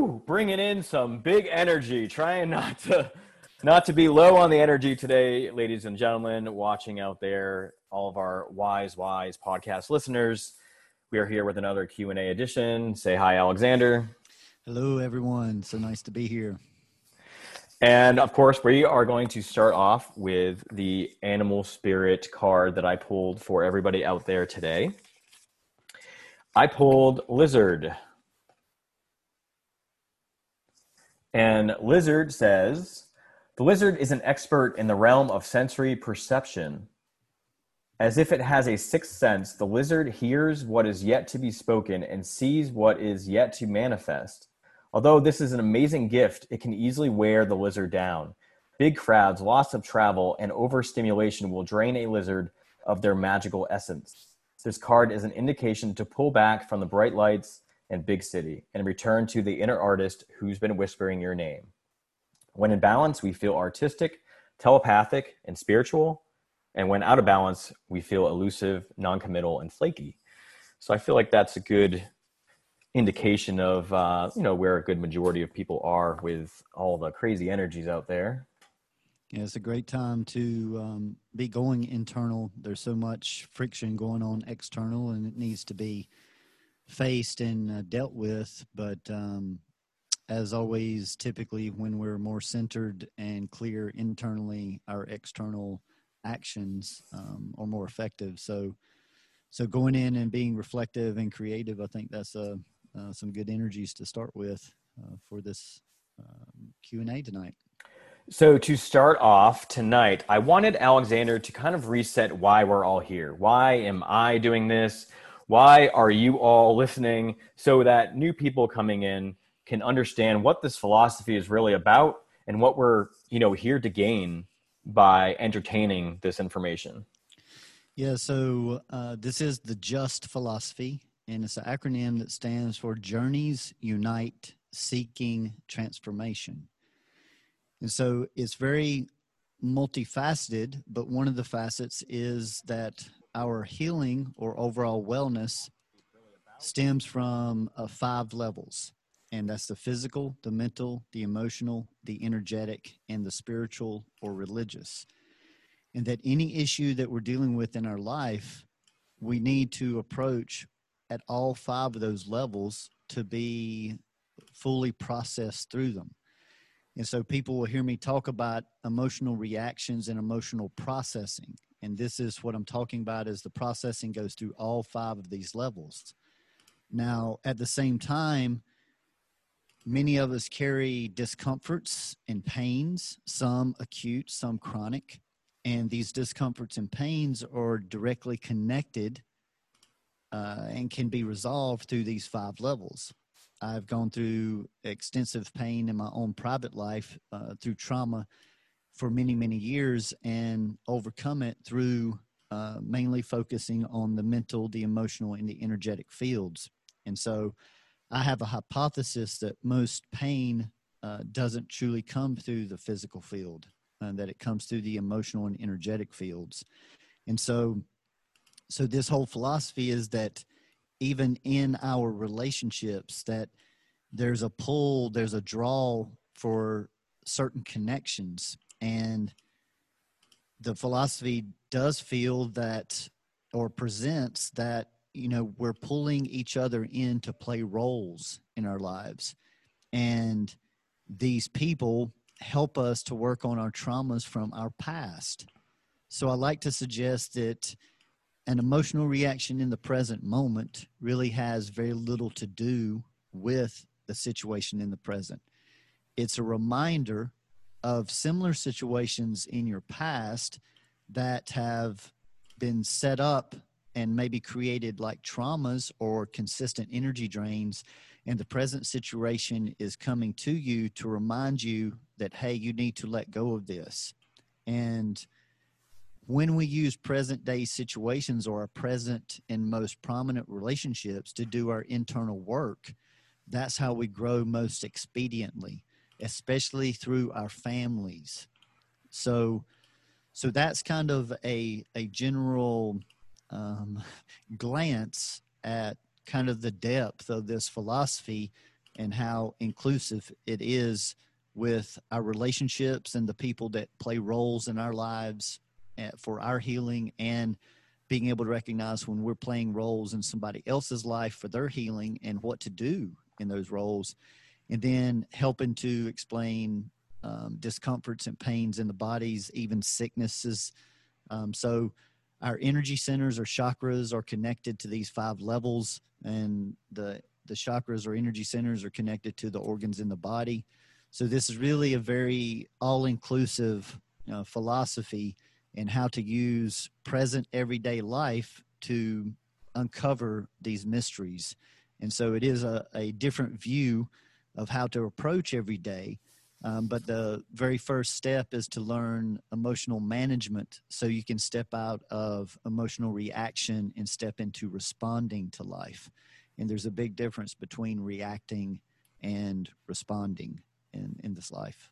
Woo! Bringing in some big energy, trying not to not to be low on the energy today, ladies and gentlemen, watching out there, all of our Wise, Whys podcast listeners. We are here with another Q and A edition. Say hi, Alexander. Hello, everyone. So nice to be here. And of course, we are going to start off with the animal spirit card that I pulled for everybody out there today. I pulled lizard. And lizard says, the lizard is an expert in the realm of sensory perception. As if it has a sixth sense, the lizard hears what is yet to be spoken and sees what is yet to manifest. Although this is an amazing gift, it can easily wear the lizard down. Big crowds, loss of travel, and overstimulation will drain a lizard of their magical essence. This card is an indication to pull back from the bright lights and big city and return to the inner artist who's been whispering your name. When in balance, we feel artistic, telepathic, and spiritual. And when out of balance, we feel elusive, non-committal, and flaky. So I feel like that's a good indication of uh, you know where a good majority of people are with all the crazy energies out there. Yeah, it's a great time to um, be going internal. There's so much friction going on external, and it needs to be faced and uh, dealt with. But um, as always, typically when we're more centered and clear internally, our external actions um, are more effective. So, so going in and being reflective and creative, I think that's uh, uh, some good energies to start with uh, for this um, Q and A tonight. So to start off tonight, I wanted Alexander to kind of reset why we're all here. Why am I doing this? Why are you all listening? So that new people coming in can understand what this philosophy is really about and what we're you know here to gain by entertaining this information yeah so uh, this is the just philosophy and it's an acronym that stands for journeys unite seeking transformation and so it's very multifaceted but one of the facets is that our healing or overall wellness stems from uh, five levels and that's the physical, the mental, the emotional, the energetic, and the spiritual or religious. And that any issue that we're dealing with in our life, we need to approach at all five of those levels to be fully processed through them. And so people will hear me talk about emotional reactions and emotional processing. And this is what I'm talking about is the processing goes through all five of these levels. Now, at the same time, Many of us carry discomforts and pains, some acute, some chronic. And these discomforts and pains are directly connected uh, and can be resolved through these five levels. I've gone through extensive pain in my own private life uh, through trauma for many, many years and overcome it through uh, mainly focusing on the mental, the emotional, and the energetic fields. And so I have a hypothesis that most pain uh, doesn't truly come through the physical field, and that it comes through the emotional and energetic fields. And so, so this whole philosophy is that even in our relationships, that there's a pull, there's a draw for certain connections, and the philosophy does feel that or presents that you know we're pulling each other in to play roles in our lives. And these people help us to work on our traumas from our past. So i like to suggest that an emotional reaction in the present moment really has very little to do with the situation in the present. It's a reminder of similar situations in your past that have been set up and maybe created like traumas or consistent energy drains and the present situation is coming to you to remind you that hey you need to let go of this. And when we use present day situations or our present and most prominent relationships to do our internal work that's how we grow most expediently especially through our families. So so that's kind of a a general um, glance at kind of the depth of this philosophy and how inclusive it is with our relationships and the people that play roles in our lives eh, for our healing and being able to recognize when we're playing roles in somebody else's life for their healing and what to do in those roles and then helping to explain um, discomforts and pains in the bodies even sicknesses um, so our energy centers or chakras are connected to these five levels and the the chakras or energy centers are connected to the organs in the body so this is really a very all-inclusive you know, philosophy in how to use present everyday life to uncover these mysteries. And so it is a, a different view of how to approach every day. Um, but the very first step is to learn emotional management so you can step out of emotional reaction and step into responding to life. And there's a big difference between reacting and responding in, in this life.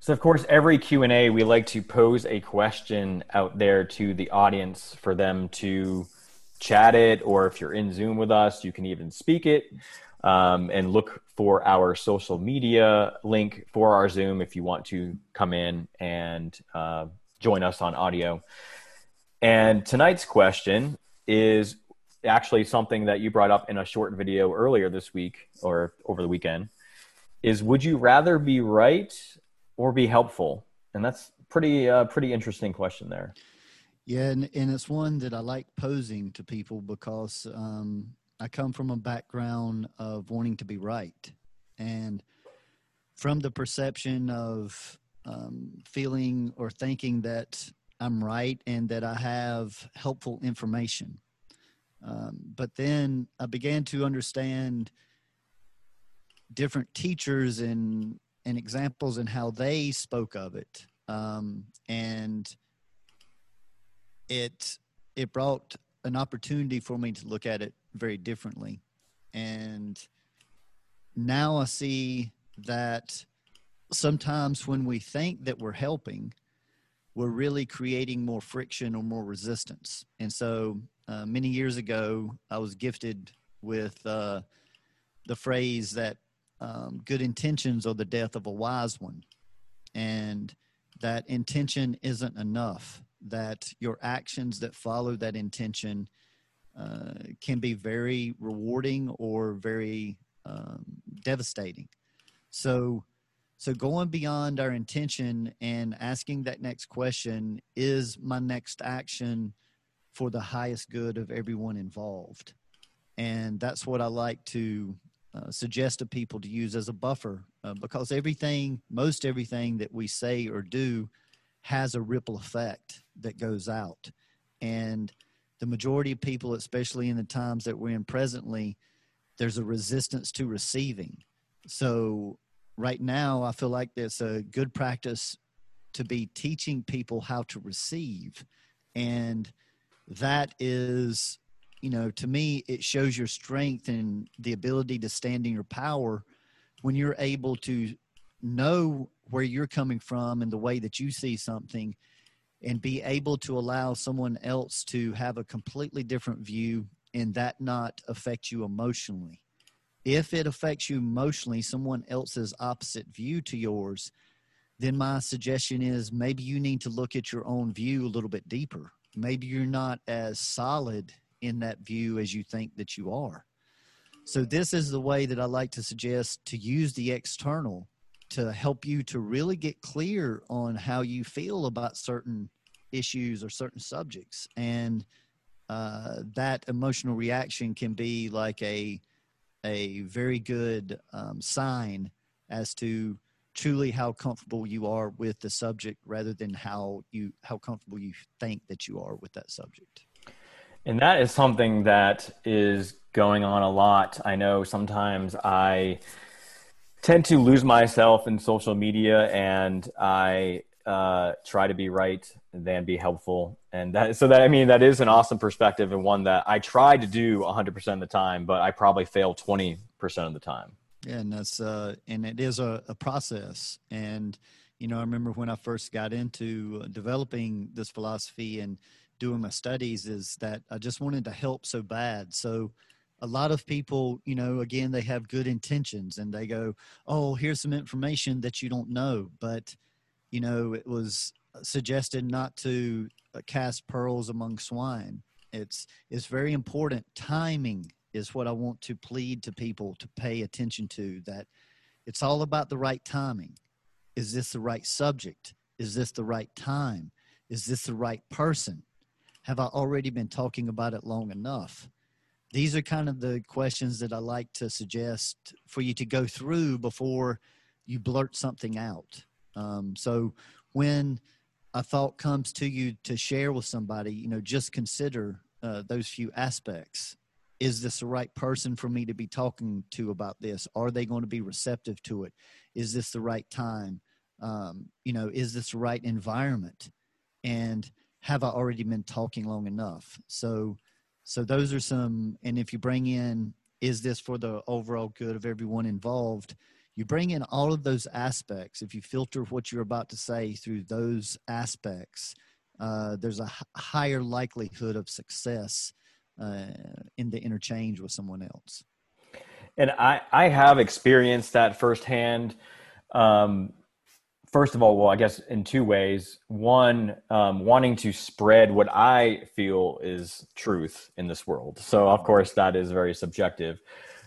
So of course, every Q and A, we like to pose a question out there to the audience for them to chat it, or if you're in Zoom with us, you can even speak it. Um, and look for our social media link for our Zoom if you want to come in and uh, join us on audio. And tonight's question is actually something that you brought up in a short video earlier this week or over the weekend is would you rather be right or be helpful? And that's pretty uh, pretty interesting question there. Yeah, and, and it's one that I like posing to people because um, I come from a background of wanting to be right, and from the perception of um, feeling or thinking that I'm right and that I have helpful information. Um, but then I began to understand different teachers and and examples and how they spoke of it um, and it it brought an opportunity for me to look at it very differently and now i see that sometimes when we think that we're helping we're really creating more friction or more resistance and so uh, many years ago i was gifted with uh, the phrase that um, good intentions are the death of a wise one. And that intention isn't enough, that your actions that follow that intention uh, can be very rewarding or very um, devastating. So, so going beyond our intention and asking that next question is my next action for the highest good of everyone involved? And that's what I like to uh, suggest to people to use as a buffer uh, because everything, most everything that we say or do has a ripple effect that goes out. And the majority of people, especially in the times that we're in presently, there's a resistance to receiving. So, right now, I feel like it's a good practice to be teaching people how to receive. And that is you know, to me, it shows your strength and the ability to stand in your power when you're able to know where you're coming from and the way that you see something and be able to allow someone else to have a completely different view and that not affect you emotionally. If it affects you emotionally, someone else's opposite view to yours, then my suggestion is maybe you need to look at your own view a little bit deeper. Maybe you're not as solid in that view as you think that you are. So, this is the way that I like to suggest to use the external to help you to really get clear on how you feel about certain issues or certain subjects. And uh, that emotional reaction can be like a, a very good um, sign as to truly how comfortable you are with the subject rather than how you how comfortable you think that you are with that subject and that is something that is going on a lot. I know sometimes I tend to lose myself in social media and I uh, try to be right than be helpful. And that, so that, I mean, that is an awesome perspective and one that I try to do 100% of the time, but I probably fail 20% of the time. Yeah. And that's, uh, and it is a, a process. And, you know, I remember when I first got into developing this philosophy and, doing my studies is that I just wanted to help so bad. So a lot of people, you know, again, they have good intentions and they go, "Oh, here's some information that you don't know," but you know, it was suggested not to uh, cast pearls among swine. It's it's very important. Timing is what I want to plead to people to pay attention to. That it's all about the right timing. Is this the right subject? Is this the right time? Is this the right person? Have I already been talking about it long enough? These are kind of the questions that I like to suggest for you to go through before you blurt something out. Um, so when a thought comes to you to share with somebody, you know, just consider uh, those few aspects. Is this the right person for me to be talking to about this? Are they going to be receptive to it? Is this the right time? Um, you know, is this the right environment? And have I already been talking long enough? So, so those are some. And if you bring in, is this for the overall good of everyone involved? you bring in all of those aspects if you filter what you're about to say through those aspects uh, there's a h- higher likelihood of success uh, in the interchange with someone else and i i have experienced that firsthand um, first of all well i guess in two ways. One um, wanting to spread what i feel is truth in this world. So of course that is very subjective.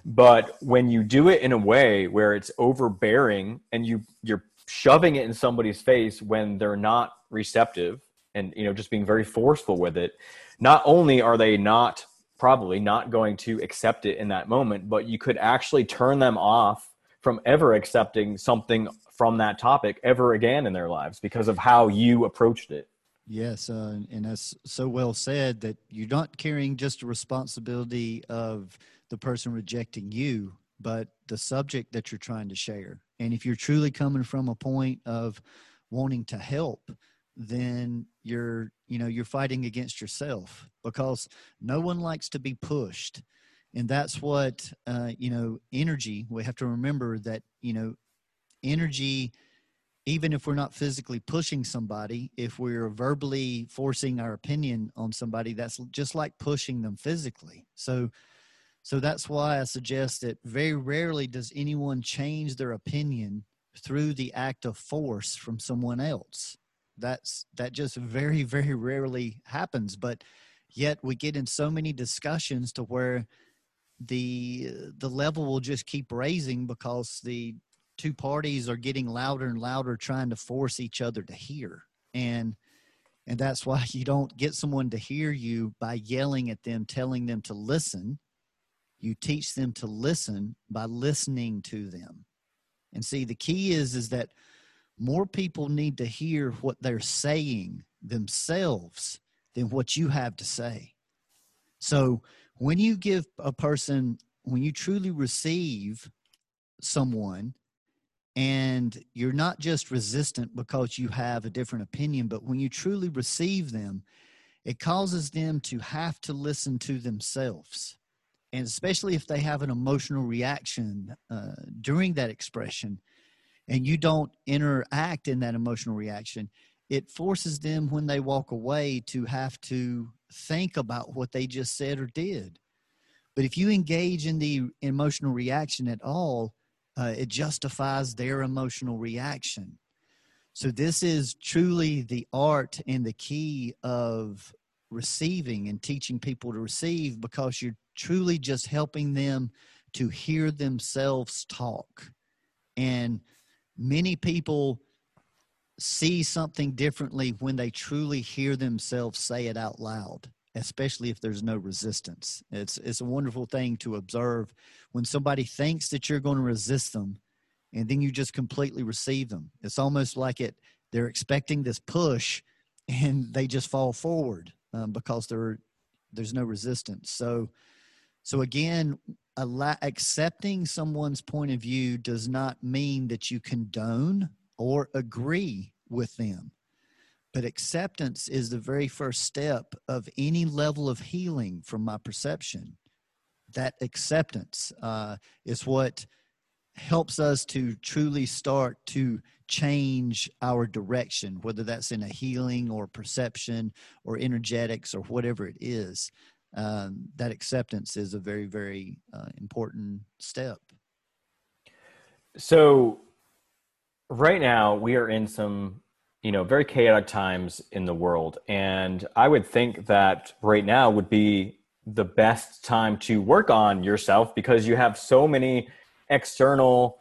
But when you do it in a way where it's overbearing and you you're shoving it in somebody's face when they're not receptive and you know just being very forceful with it, not only are they not probably not going to accept it in that moment, but you could actually turn them off from ever accepting something from that topic ever again in their lives because of how you approached it. Yes, uh, and that's so well said that you're not carrying just a responsibility of the person rejecting you, but the subject that you're trying to share. And if you're truly coming from a point of wanting to help, then you're you know you're fighting against yourself because no one likes to be pushed and that's what uh, you know energy we have to remember that you know energy even if we're not physically pushing somebody if we're verbally forcing our opinion on somebody that's just like pushing them physically so so that's why I suggest that very rarely does anyone change their opinion through the act of force from someone else. That's that just very very rarely happens, but yet we get in so many discussions to where the the level will just keep raising because the two parties are getting louder and louder trying to force each other to hear. And and that's why you don't get someone to hear you by yelling at them telling them to listen. You teach them to listen by listening to them. And see the key is is that more people need to hear what they're saying themselves than what you have to say. So when you give a person when you truly receive someone and you're not just resistant because you have a different opinion but when you truly receive them it causes them to have to listen to themselves. And especially if they have an emotional reaction uh, during that expression and you don't interact in that emotional reaction it forces them when they walk away to have to think about what they just said or did. But if you engage in the emotional reaction at all uh, it justifies their emotional reaction so this is truly the art and the key of receiving and teaching people to receive because you're truly just helping them to hear themselves talk. And many people see something differently when they truly hear themselves say it out loud especially if there's no resistance. It's it's a wonderful thing to observe when somebody thinks that you're going to resist them and then you just completely receive them. It's almost like it they're expecting this push and they just fall forward um, because there there's no resistance. So so again, accepting someone's point of view does not mean that you condone or agree with them. But acceptance is the very first step of any level of healing from my perception. That acceptance uh, is what helps us to truly start to change our direction, whether that's in a healing or perception or energetics or whatever it is um, that acceptance is a very very uh, important step so right now we are in some you know very chaotic times in the world. And i would think that right now would be the best time to work on yourself because you have so many external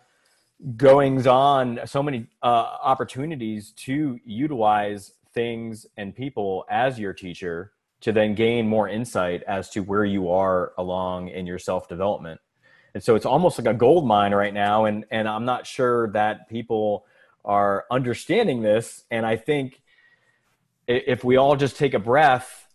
goings on so many uh, opportunities to utilize things and people as your teacher to then gain more insight as to where you are along in your self development and so it's almost like a gold mine right now. And and i'm not sure that people are understanding this and i think if we all just take a breath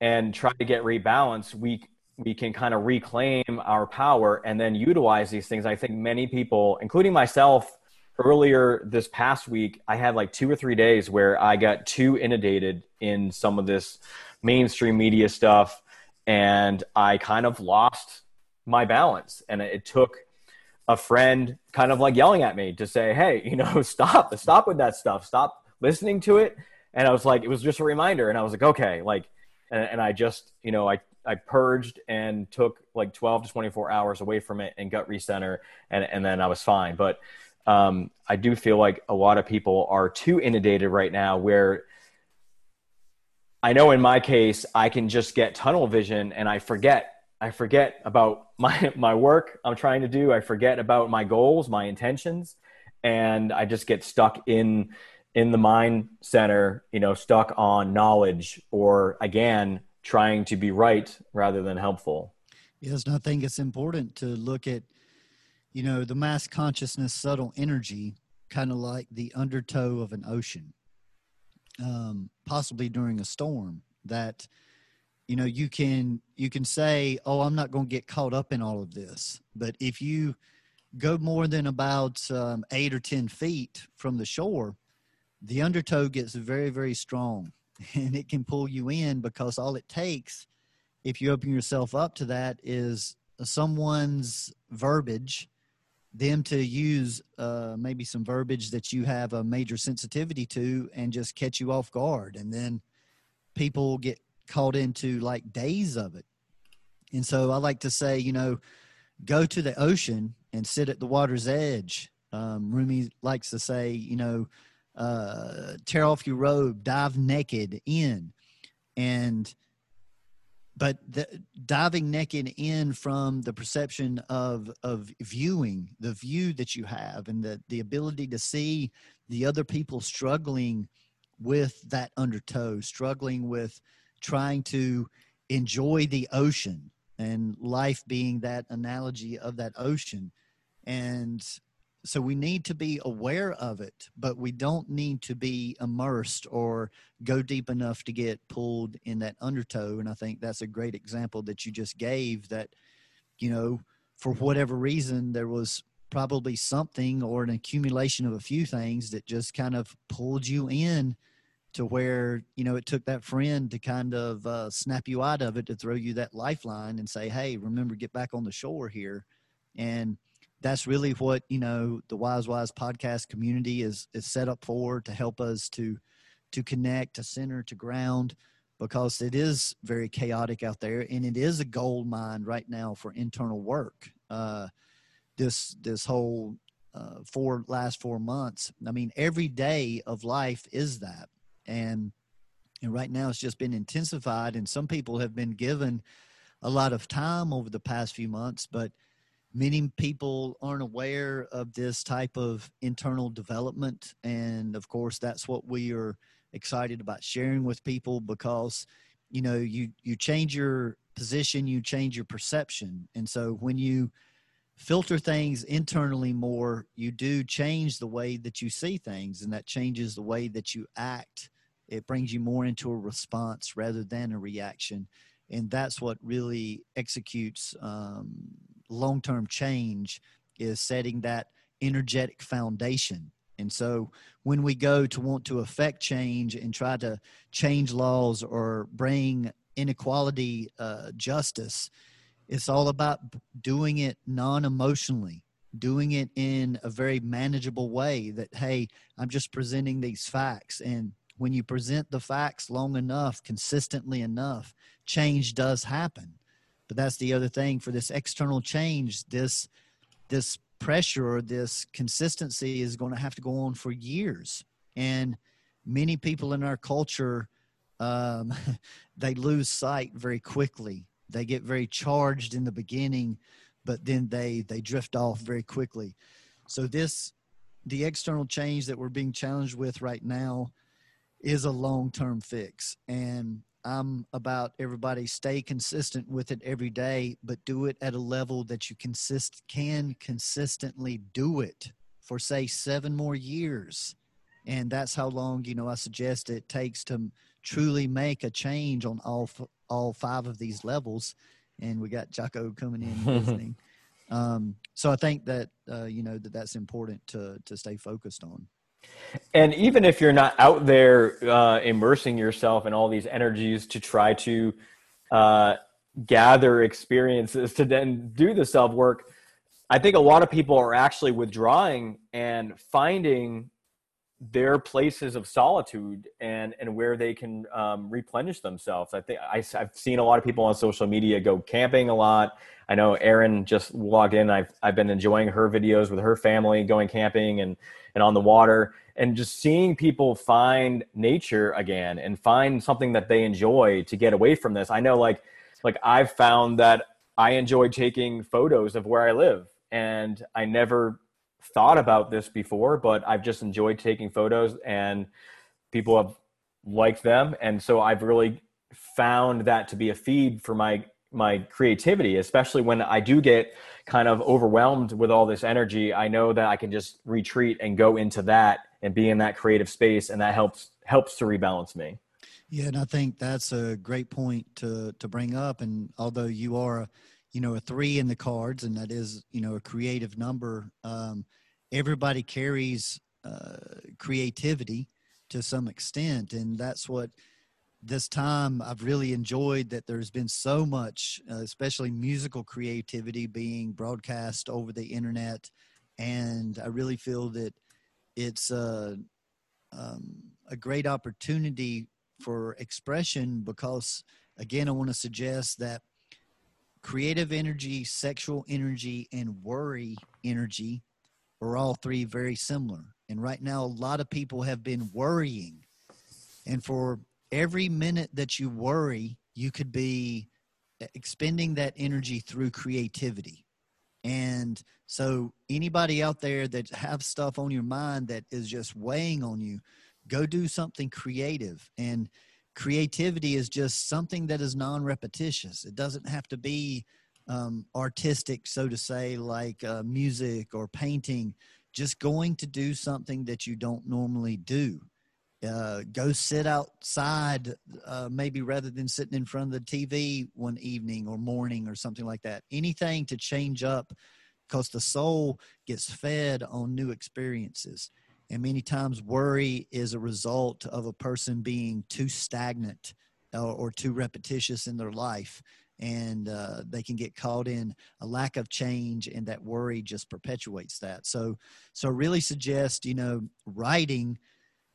and try to get rebalanced we we can kind of reclaim our power and then utilize these things. I think many people, including myself, earlier this past week, I had like two or three days where I got too inundated in some of this mainstream media stuff and I kind of lost my balance. And it took a friend kind of like yelling at me to say, Hey, you know, stop, stop with that stuff, stop listening to it. And I was like, it was just a reminder. And I was like, okay, like, and, and I just, you know, I I purged and took like 12 to 24 hours away from it and gut recenter, and and then I was fine. But um, I do feel like a lot of people are too inundated right now, where I know in my case I can just get tunnel vision and I forget I forget about my my work I'm trying to do. I forget about my goals, my intentions, and I just get stuck in in the mind center, you know, stuck on knowledge or again trying to be right rather than helpful. Yes, I think it's important to look at, you know, the mass consciousness, subtle energy, kind of like the undertow of an ocean, um, possibly during a storm. That, you know, you can you can say, "Oh, I'm not going to get caught up in all of this," but if you go more than about um, eight or ten feet from the shore, the undertow gets very, very strong and it can pull you in because all it takes if you open yourself up to that is someone's verbiage them to use uh, maybe some verbiage that you have a major sensitivity to and just catch you off guard. And then people get caught into like days of it. And so i like to say you know go to the ocean and sit at the water's edge. Um, Rumi likes to say you know uh, tear off your robe, dive naked in, and but the, diving naked in from the perception of of viewing the view that you have and the the ability to see the other people struggling with that undertow struggling with trying to enjoy the ocean and life being that analogy of that ocean. And so we need to be aware of it but we don't need to be immersed or go deep enough to get pulled in that undertow. And i think that's a great example that you just gave that you know for whatever reason there was probably something or an accumulation of a few things that just kind of pulled you in to where you know it took that friend to kind of uh, snap you out of it to throw you that lifeline and say hey remember get back on the shore here. And that's really what you know the Wise Whys podcast community is is set up for to help us to to connect to center to ground because it is very chaotic out there and it is a gold mine right now for internal work. Uh, this this whole uh, four last four months i mean every day of life is that and and right now it's just been intensified and some people have been given a lot of time over the past few months but many people aren't aware of this type of internal development. And of course that's what we are excited about sharing with people because you know you you change your position you change your perception. And so when you filter things internally more you do change the way that you see things and that changes the way that you act it brings you more into a response rather than a reaction and that's what really executes um, long term change is setting that energetic foundation. And so when we go to want to affect change and try to change laws or bring inequality uh, justice, it's all about doing it non emotionally, doing it in a very manageable way that, hey, I'm just presenting these facts. And when you present the facts long enough, consistently enough, change does happen. But that's the other thing for this external change, this this pressure or this consistency is going to have to go on for years. And many people in our culture um, they lose sight very quickly. They get very charged in the beginning, but then they they drift off very quickly. So this the external change that we're being challenged with right now is a long-term fix and I'm about everybody stay consistent with it every day, but do it at a level that you consist can consistently do it for say seven more years. And that's how long, you know, I suggest it takes to truly make a change on all, all five of these levels. And we got Jocko coming in listening. Um, so I think that, uh, you know, that that's important to, to stay focused on. And even if you're not out there uh, immersing yourself in all these energies to try to uh, gather experiences to then do the self work, I think a lot of people are actually withdrawing and finding their places of solitude and and where they can um, replenish themselves. I think I, have seen a lot of people on social media go camping a lot. I know Erin just logged in. I've I've been enjoying her videos with her family going camping and and on the water and just seeing people find nature again and find something that they enjoy to get away from this. I know like like I've found that I enjoy taking photos of where I live and I never thought about this before, but I've just enjoyed taking photos and people have liked them. And so I've really found that to be a feed for my my creativity, especially when I do get kind of overwhelmed with all this energy. I know that I can just retreat and go into that and be in that creative space and that helps helps to rebalance me. Yeah, and I think that's a great point to to bring up. And although you are you know a three in the cards and that is you know a creative number um, everybody carries uh, creativity to some extent and that's what this time i've really enjoyed that there's been so much uh, especially musical creativity being broadcast over the internet and i really feel that it's a, um, a great opportunity for expression because again i want to suggest that creative energy, sexual energy, and worry energy are all three very similar. And right now, a lot of people have been worrying. And for every minute that you worry, you could be expending that energy through creativity. And so, anybody out there that have stuff on your mind that is just weighing on you, go do something creative. And creativity is just something that is non-repetitious. It doesn't have to be um, artistic so to say like uh, music or painting. Just going to do something that you don't normally do. Uh, go sit outside uh, maybe rather than sitting in front of the tv one evening or morning or something like that. Anything to change up because the soul gets fed on new experiences and many times, worry is a result of a person being too stagnant or, or too repetitious in their life. And uh, they can get caught in a lack of change, and that worry just perpetuates that. So, so really suggest you know writing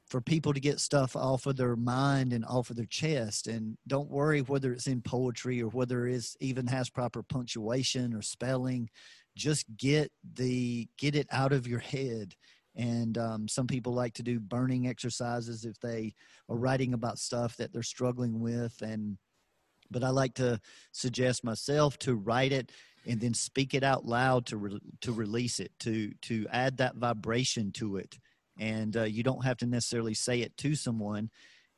for people to get stuff off of their mind and off of their chest and don't worry whether it's in poetry or whether it even has proper punctuation or spelling just get the get it out of your head and um, some people like to do burning exercises if they are writing about stuff that they're struggling with and but i like to suggest myself to write it and then speak it out loud to re- to release it to to add that vibration to it. And uh, you don't have to necessarily say it to someone.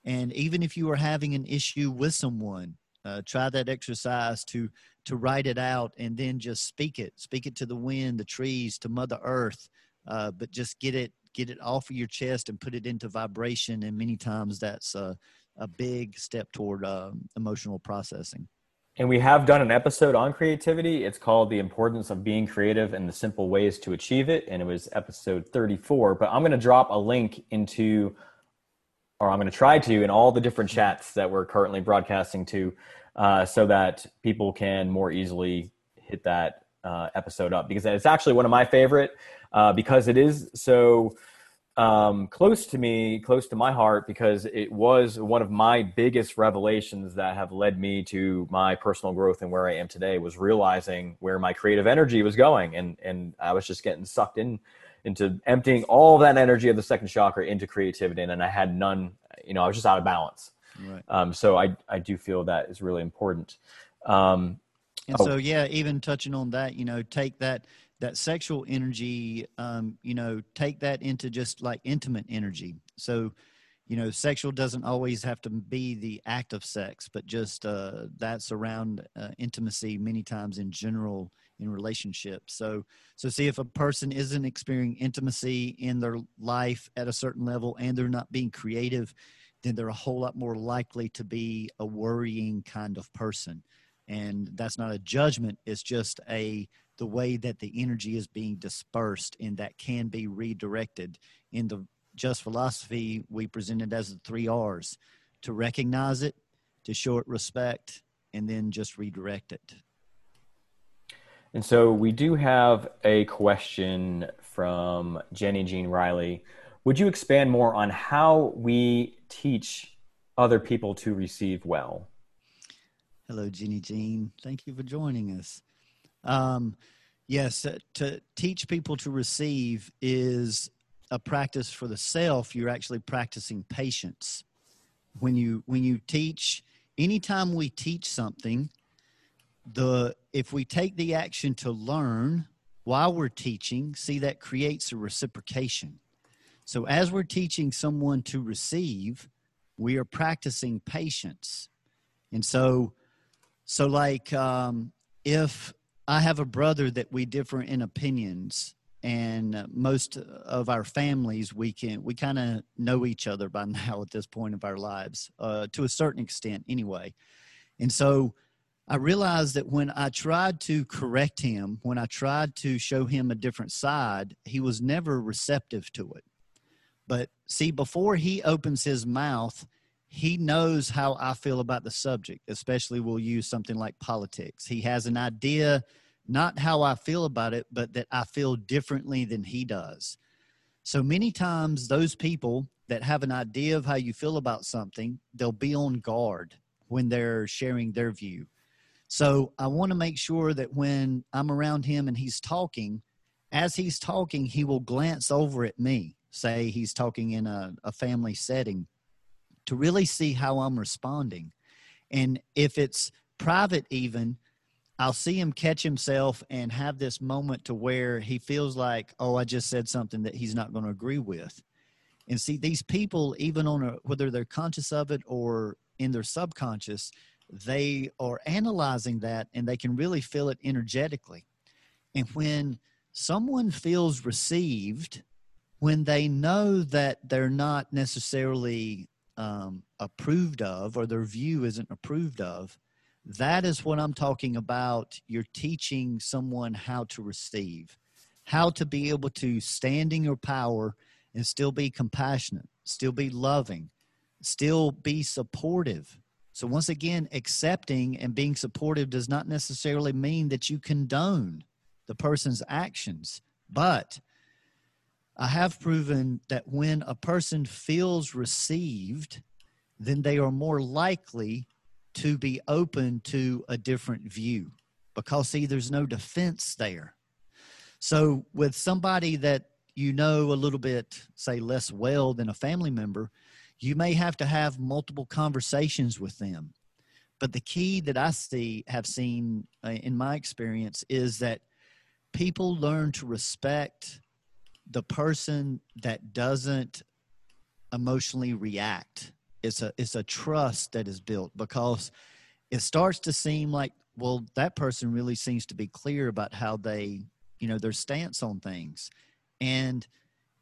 And even if you are having an issue with someone uh, try that exercise to to write it out and then just speak it. Speak it to the wind the trees to mother earth uh, but just get it get it off of your chest and put it into vibration. And many times that's a, a big step toward uh, emotional processing. And we have done an episode on creativity. It's called the importance of being creative and the simple ways to achieve it. And it was episode 34 but i'm going to drop a link into or i'm going to try to in all the different chats that we're currently broadcasting to uh, so that people can more easily hit that uh, episode up. Because it's actually one of my favorite uh, because it is so um, close to me, close to my heart, because it was one of my biggest revelations that have led me to my personal growth and where I am today. Was realizing where my creative energy was going, and and I was just getting sucked in into emptying all that energy of the second chakra into creativity, and I had none. You know, I was just out of balance. Right. Um, so I I do feel that is really important. Um, and oh. so yeah, even touching on that, you know, take that that sexual energy, um, you know, take that into just like intimate energy. So, you know, sexual doesn't always have to be the act of sex, but just uh, that's around uh, intimacy many times in general in relationships. So, so see if a person isn't experiencing intimacy in their life at a certain level and they're not being creative, then they're a whole lot more likely to be a worrying kind of person. And that's not a judgment; it's just a the way that the energy is being dispersed and that can be redirected. In the just philosophy, we presented as the three R's to recognize it, to show it respect, and then just redirect it. And so we do have a question from Jenny Jean Riley. Would you expand more on how we teach other people to receive well? Hello, Jenny Jean. Thank you for joining us. Um, yes, uh, to teach people to receive is a practice for the self. You're actually practicing patience. When you when you teach, anytime we teach something, the if we take the action to learn while we're teaching, see that creates a reciprocation. So as we're teaching someone to receive, we are practicing patience. And so, so like um, if I have a brother that we differ in opinions, and most of our families we can we kind of know each other by now at this point of our lives, uh, to a certain extent, anyway. And so, I realized that when I tried to correct him, when I tried to show him a different side, he was never receptive to it. But see, before he opens his mouth, he knows how I feel about the subject, especially we'll use something like politics. He has an idea, not how I feel about it, but that I feel differently than he does. So many times, those people that have an idea of how you feel about something, they'll be on guard when they're sharing their view. So I want to make sure that when I'm around him and he's talking, as he's talking, he will glance over at me, say he's talking in a, a family setting to really see how I'm responding. And if it's private, even, I'll see him catch himself and have this moment to where he feels like, oh, I just said something that he's not going to agree with. And see, these people, even on a, whether they're conscious of it or in their subconscious, they are analyzing that and they can really feel it energetically. And when someone feels received, when they know that they're not necessarily um, approved of or their view isn't approved of, that is what I'm talking about. You're teaching someone how to receive, how to be able to stand in your power and still be compassionate, still be loving, still be supportive. So, once again, accepting and being supportive does not necessarily mean that you condone the person's actions, but I have proven that when a person feels received, then they are more likely to be open to a different view because, see, there's no defense there. So, with somebody that you know a little bit, say, less well than a family member, you may have to have multiple conversations with them. But the key that I see, have seen uh, in my experience, is that people learn to respect the person that doesn't emotionally react it's a it's a trust that is built because it starts to seem like well that person really seems to be clear about how they you know their stance on things. And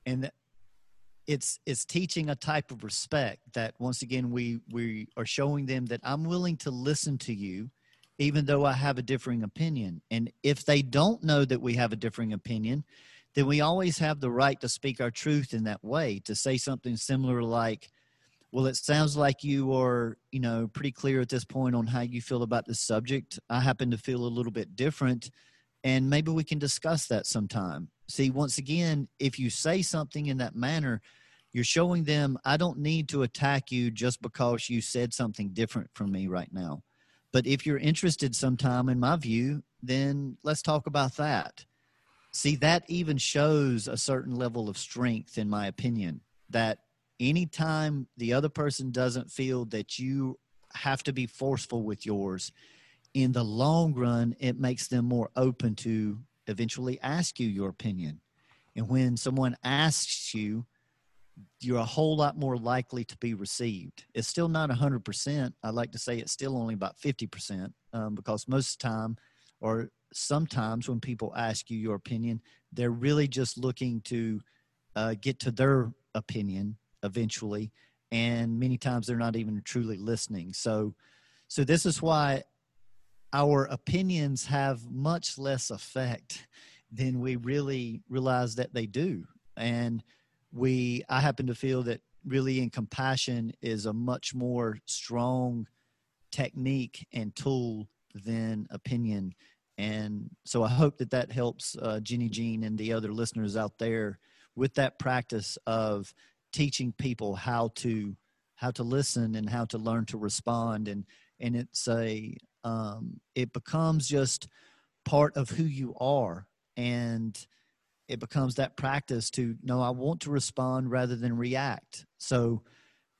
and it's it's teaching a type of respect that once again we we are showing them that I'm willing to listen to you even though I have a differing opinion. And if they don't know that we have a differing opinion then we always have the right to speak our truth in that way to say something similar like well it sounds like you are you know pretty clear at this point on how you feel about this subject i happen to feel a little bit different and maybe we can discuss that sometime. See, once again, if you say something in that manner, you're showing them, I don't need to attack you just because you said something different from me right now. But if you're interested sometime in my view, then let's talk about that. See, that even shows a certain level of strength, in my opinion, that anytime the other person doesn't feel that you have to be forceful with yours, in the long run, it makes them more open to eventually ask you your opinion. And when someone asks you, you're a whole lot more likely to be received. It's still not 100%. I like to say it's still only about 50% um, because most of the time, or sometimes when people ask you your opinion, they're really just looking to uh, get to their opinion eventually. And many times they're not even truly listening. So, so this is why our opinions have much less effect than we really realize that they do. And we, I happen to feel that really in compassion is a much more strong technique and tool than opinion. And so I hope that that helps uh, Jenny Jean and the other listeners out there with that practice of teaching people how to how to listen and how to learn to respond. And and it's a um, it becomes just part of who you are. And it becomes that practice to know i want to respond rather than react. So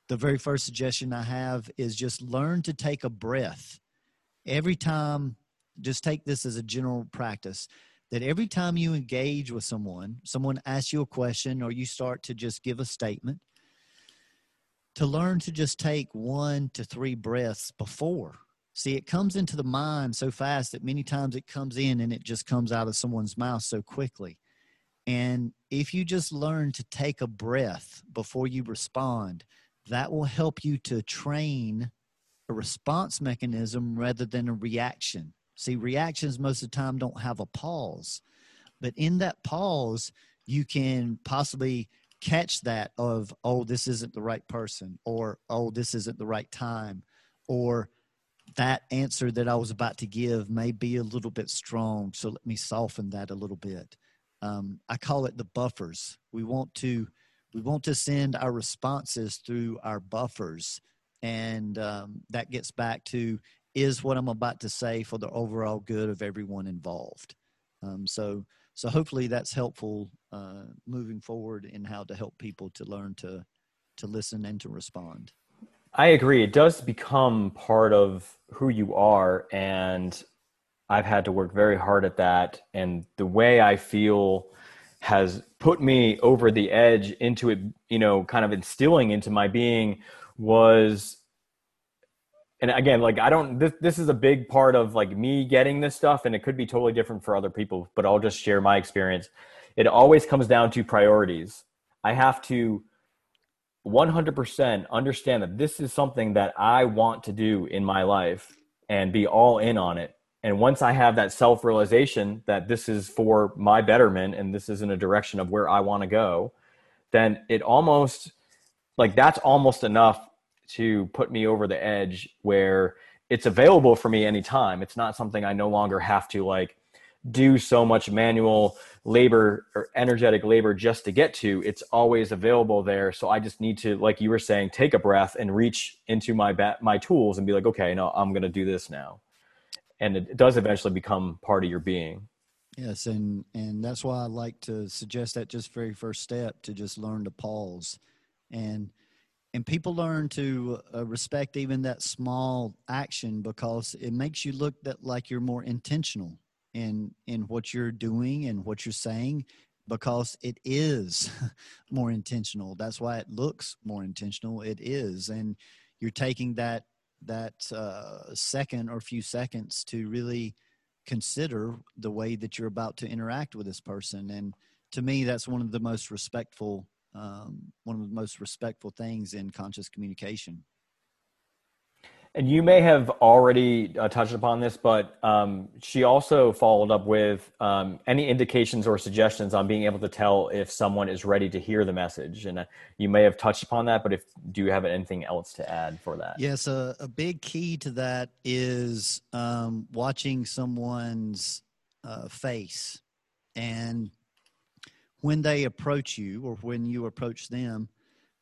the very first suggestion i have is just learn to take a breath. Every time just take this as a general practice that every time you engage with someone someone asks you a question or you start to just give a statement to learn to just take one to three breaths before See, it comes into the mind so fast that many times it comes in and it just comes out of someone's mouth so quickly. And if you just learn to take a breath before you respond, that will help you to train a response mechanism rather than a reaction. See, reactions most of the time don't have a pause, but in that pause, you can possibly catch that of, oh, this isn't the right person, or oh, this isn't the right time, or that answer that I was about to give may be a little bit strong, so let me soften that a little bit. Um, I call it the buffers. We want to we want to send our responses through our buffers, and um, that gets back to is what I'm about to say for the overall good of everyone involved. Um, so so hopefully that's helpful uh, moving forward in how to help people to learn to to listen and to respond. I agree. It does become part of who you are. And I've had to work very hard at that. And the way I feel has put me over the edge into it, you know, kind of instilling into my being was and again like i don't this, this is a big part of like me getting this stuff and it could be totally different for other people but i'll just share my experience it always comes down to priorities i have to 100% understand that this is something that I want to do in my life and be all in on it. And once I have that self realization that this is for my betterment and this is in a direction of where I want to go, then it almost like that's almost enough to put me over the edge where it's available for me anytime. It's not something I no longer have to like do so much manual labor or energetic labor just to get to. It's always available there. So i just need to like you were saying take a breath and reach into my ba- my tools and be like okay no i'm going to do this now. And it does eventually become part of your being. Yes and and that's why i like to suggest that just very first step to just learn to pause. And and people learn to uh, respect even that small action because it makes you look that like you're more intentional in in what you're doing and what you're saying because it is more intentional. That's why it looks more intentional. It is. And you're taking that that uh, second or few seconds to really consider the way that you're about to interact with this person. And to me that's one of the most respectful um, one of the most respectful things in conscious communication and you may have already uh, touched upon this, but um, she also followed up with um, any indications or suggestions on being able to tell if someone is ready to hear the message. And uh, you may have touched upon that, but if do you have anything else to add for that? Yes, a big key to that is um, watching someone's uh, face. And when they approach you or when you approach them,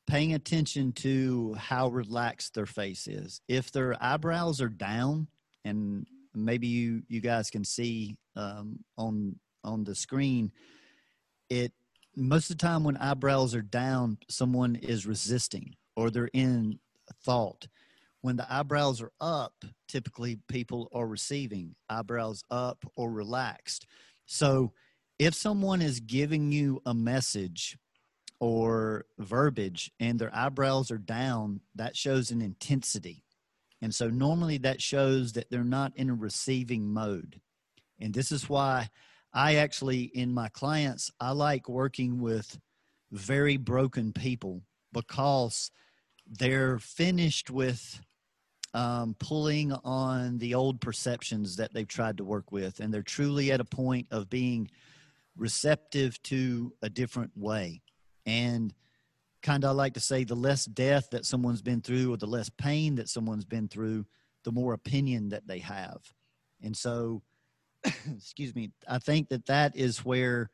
paying attention to how relaxed their face is. If their eyebrows are down, and maybe you you guys can see um, on on the screen, it most of the time when eyebrows are down, someone is resisting or they're in thought. When the eyebrows are up, typically people are receiving eyebrows up or relaxed. So if someone is giving you a message or verbiage and their eyebrows are down, that shows an intensity. And so normally that shows that they're not in a receiving mode. And this is why I actually, in my clients, I like working with very broken people because they're finished with um, pulling on the old perceptions that they've tried to work with. And they're truly at a point of being receptive to a different way. And kind of I like to say the less death that someone's been through or the less pain that someone's been through, the more opinion that they have. And so excuse me, I think that that is where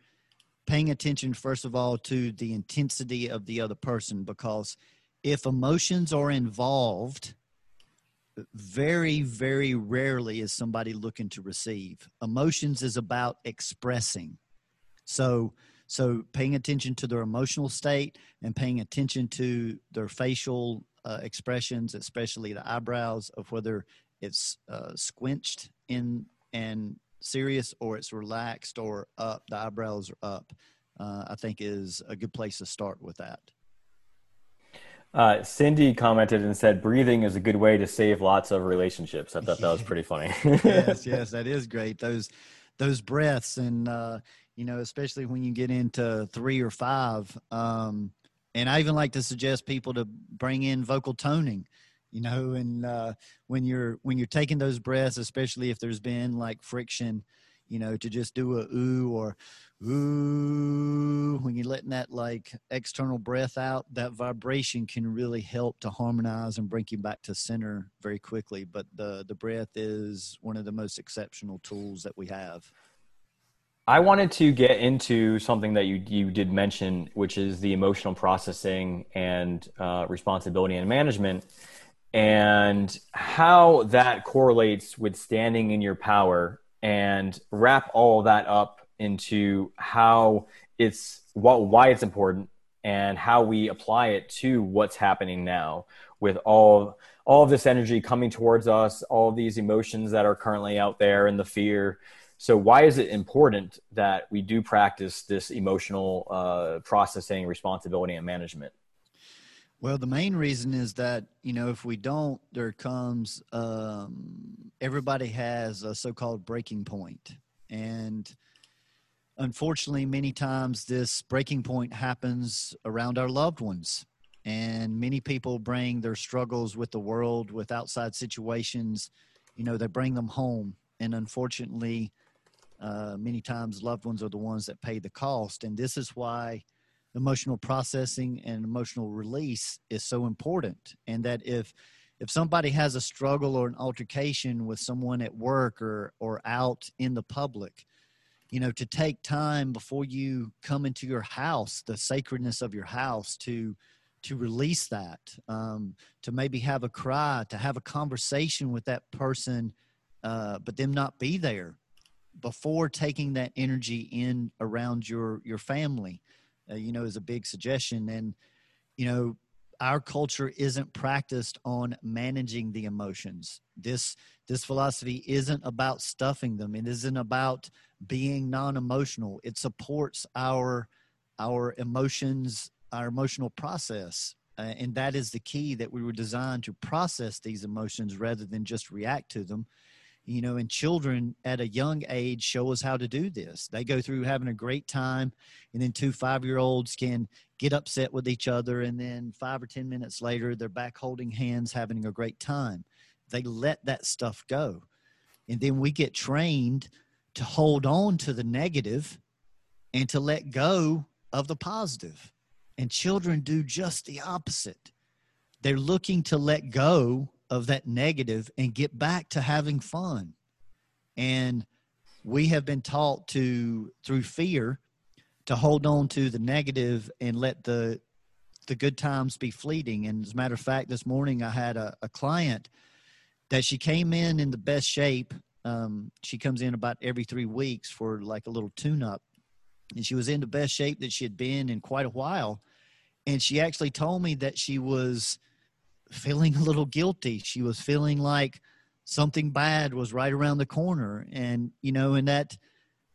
paying attention, first of all, to the intensity of the other person, because if emotions are involved, very, very rarely is somebody looking to receive. Emotions is about expressing. So, so paying attention to their emotional state and paying attention to their facial uh, expressions, especially the eyebrows, of whether it's uh, squinched in and serious or it's relaxed or up, the eyebrows are up, uh, I think is a good place to start with that. Uh, Cindy commented and said, "Breathing is a good way to save lots of relationships." I thought that was pretty funny. yes, yes, that is great. Those those breaths, and uh, you know, especially when you get into three or five. Um, and I even like to suggest people to bring in vocal toning you know and uh, when you're when you're taking those breaths especially if there's been like friction you know to just do a ooh or ooh when you're letting that like external breath out that vibration can really help to harmonize and bring you back to center very quickly but the the breath is one of the most exceptional tools that we have I wanted to get into something that you you did mention, which is the emotional processing and uh, responsibility and management and how that correlates with standing in your power and wrap all that up into how it's what why it's important and how we apply it to what's happening now with all all of this energy coming towards us all these emotions that are currently out there and the fear so why is it important that we do practice this emotional uh, processing responsibility and management well, the main reason is that, you know, if we don't, there comes, um, everybody has a so called breaking point. And unfortunately, many times this breaking point happens around our loved ones. And many people bring their struggles with the world, with outside situations, you know, they bring them home. And unfortunately, uh, many times loved ones are the ones that pay the cost. And this is why emotional processing and emotional release is so important and that if if somebody has a struggle or an altercation with someone at work or or out in the public you know to take time before you come into your house the sacredness of your house to to release that um, to maybe have a cry to have a conversation with that person uh, but them not be there before taking that energy in around your your family uh, you know, is a big suggestion. And, you know, our culture isn't practiced on managing the emotions. This this philosophy isn't about stuffing them. It isn't about being non-emotional. It supports our our emotions, our emotional process. Uh, and that is the key that we were designed to process these emotions rather than just react to them you know, and children at a young age show us how to do this. They go through having a great time, and then two five year olds can get upset with each other, and then five or 10 minutes later, they're back holding hands, having a great time. They let that stuff go. And then we get trained to hold on to the negative and to let go of the positive. And children do just the opposite. They're looking to let go of that negative and get back to having fun. And we have been taught to through fear to hold on to the negative and let the the good times be fleeting. And as a matter of fact, this morning I had a, a client that she came in in the best shape. Um, she comes in about every three weeks for like a little tune up. And she was in the best shape that she had been in quite a while. And she actually told me that she was feeling a little guilty. She was feeling like something bad was right around the corner. And, you know, and that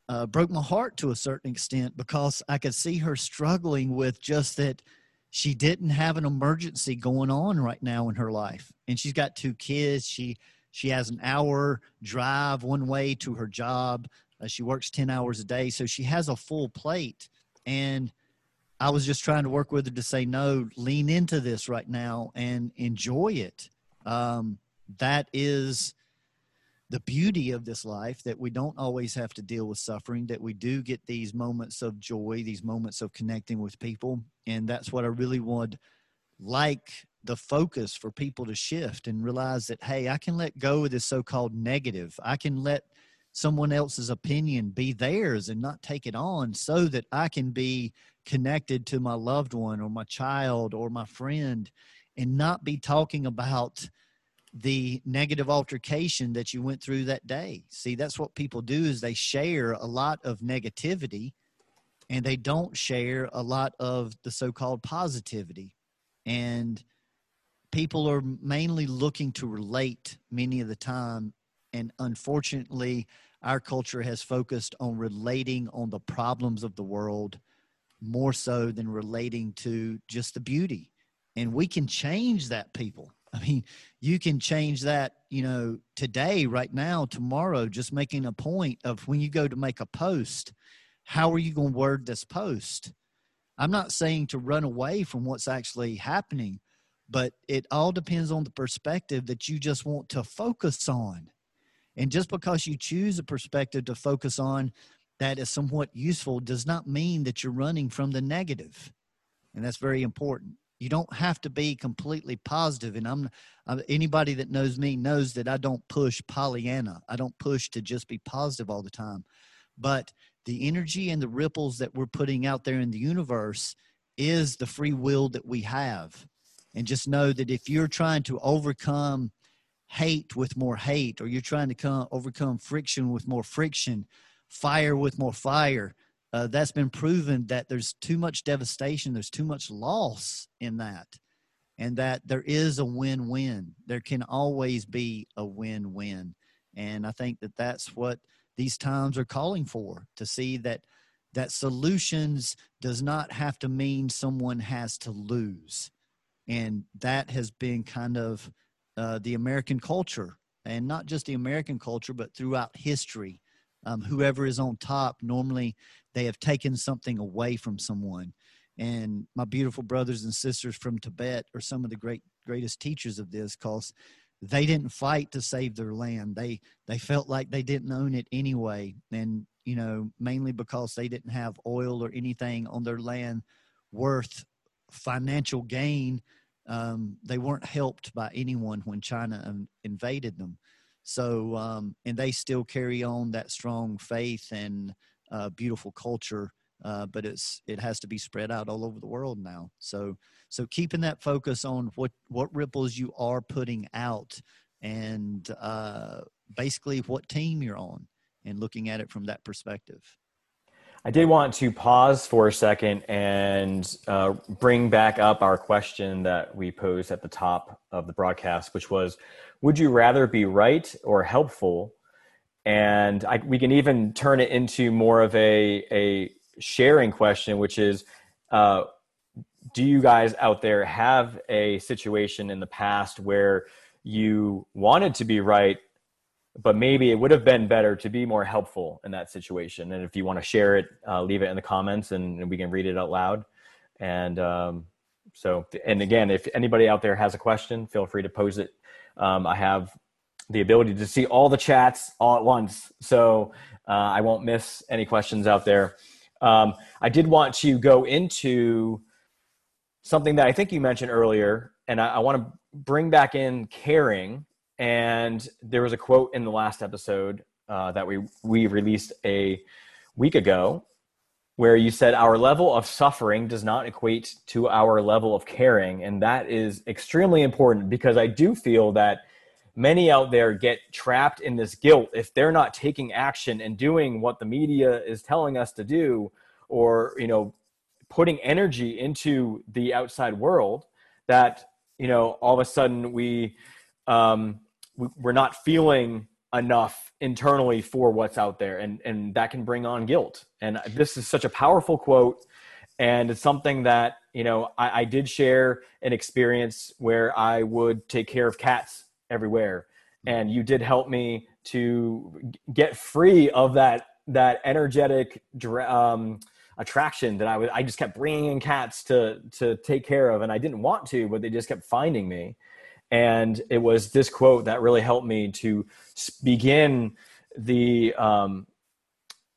uh, broke my heart to a certain extent because I could see her struggling with just that she didn't have an emergency going on right now in her life. And she's got two kids. She she has an hour drive one way to her job. Uh, she works 10 hours a day. So she has a full plate. And i was just trying to work with her to say no lean into this right now and enjoy it um, that is the beauty of this life that we don't always have to deal with suffering, that we do get these moments of joy, these moments of connecting with people. And that's what I really would like the focus for people to shift and realize that, hey, I can let go of this so called negative. I can let someone else's opinion be theirs and not take it on so that I can be connected to my loved one or my child or my friend and not be talking about the negative altercation that you went through that day. See, that's what people do is they share a lot of negativity and they don't share a lot of the so-called positivity. And people are mainly looking to relate many of the time and unfortunately our culture has focused on relating on the problems of the world more so than relating to just the beauty. And we can change that people I mean, you can change that, you know, today, right now, tomorrow, just making a point of when you go to make a post, how are you going to word this post? I'm not saying to run away from what's actually happening, but it all depends on the perspective that you just want to focus on. And just because you choose a perspective to focus on that is somewhat useful does not mean that you're running from the negative. And that's very important you don't have to be completely positive. and i'm uh, anybody that knows me knows that i don't push pollyanna i don't push to just be positive all the time but the energy and the ripples that we're putting out there in the universe is the free will that we have and just know that if you're trying to overcome hate with more hate or you're trying to come, overcome friction with more friction fire with more fire uh, that's been proven that there's too much devastation, there's too much loss in that, and that there is a win win. There can always be a win win. And I think that that's what these times are calling for to see that that solutions does not have to mean someone has to lose and that has been kind of uh, the american culture and not just the american culture but throughout history. Um, whoever is on top normally they have taken something away from someone. And my beautiful brothers and sisters from tibet are some of the great greatest teachers of this because they didn't fight to save their land. They they felt like they didn't own it anyway. And you know mainly because they didn't have oil or anything on their land worth financial gain um, they weren't helped by anyone when china invaded them so um, and they still carry on that strong faith and uh, beautiful culture, uh, but it's it has to be spread out all over the world now. So so keeping that focus on what what ripples you are putting out, and uh, basically what team you're on, and looking at it from that perspective. I did want to pause for a second and uh, bring back up our question that we posed at the top of the broadcast, which was Would you rather be right or helpful? And I, we can even turn it into more of a a sharing question, which is, uh, do you guys out there have a situation in the past where you wanted to be right, but maybe it would have been better to be more helpful in that situation? And if you want to share it, uh, leave it in the comments, and, we can read it out loud. And um, so, and again, if anybody out there has a question, feel free to pose it. Um, I have the ability to see all the chats all at once. So uh, I won't miss any questions out there. Um, I did want to go into something that I think you mentioned earlier, and I, I want to bring back in caring. And there was a quote in the last episode uh, that we we released a week ago, where you said our level of suffering does not equate to our level of caring, and that is extremely important because I do feel that many out there get trapped in this guilt if they're not taking action and doing what the media is telling us to do, or you know, putting energy into the outside world. That you know, all of a sudden we um, we're not feeling enough internally for what's out there and and that can bring on guilt. And this is such a powerful quote and it's something that you know I, I did share an experience where i would take care of cats everywhere. And you did help me to get free of that that energetic um, attraction that I was I just kept bringing in cats to to take care of and I didn't want to but they just kept finding me and it was this quote that really helped me to begin the um,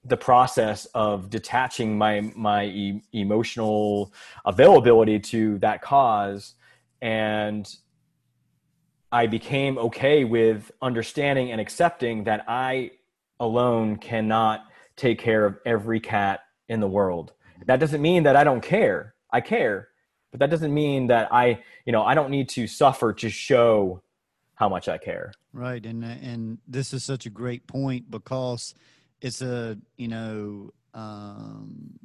the process of detaching my my e- emotional availability to that cause and I became okay with understanding and accepting that I alone cannot take care of every cat in the world. That doesn't mean that I don't care. I care, but that doesn't mean that I, you know, I don't need to suffer to show how much I care. Right, and and this is such a great point because it's a you know um,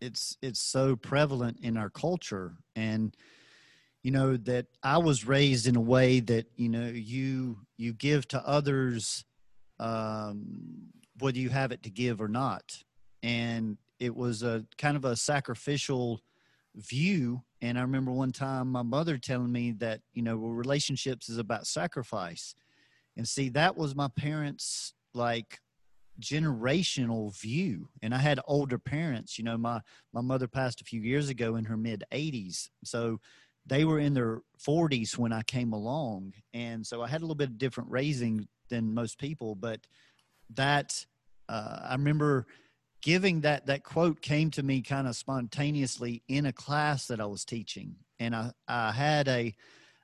it's it's so prevalent in our culture and you know that I was raised in a way that you know you you give to others um, whether you have it to give or not, and it was a kind of a sacrificial view and i remember one time my mother telling me that you know well, relationships is about sacrifice. And see that was my parents like generational view. And i had older parents you know my my mother passed a few years ago in her mid 80s so they were in their 40s when i came along. And so i had a little bit of different raising than most people but that uh, i remember giving that that quote came to me kind of spontaneously in a class that I was teaching, and I I had a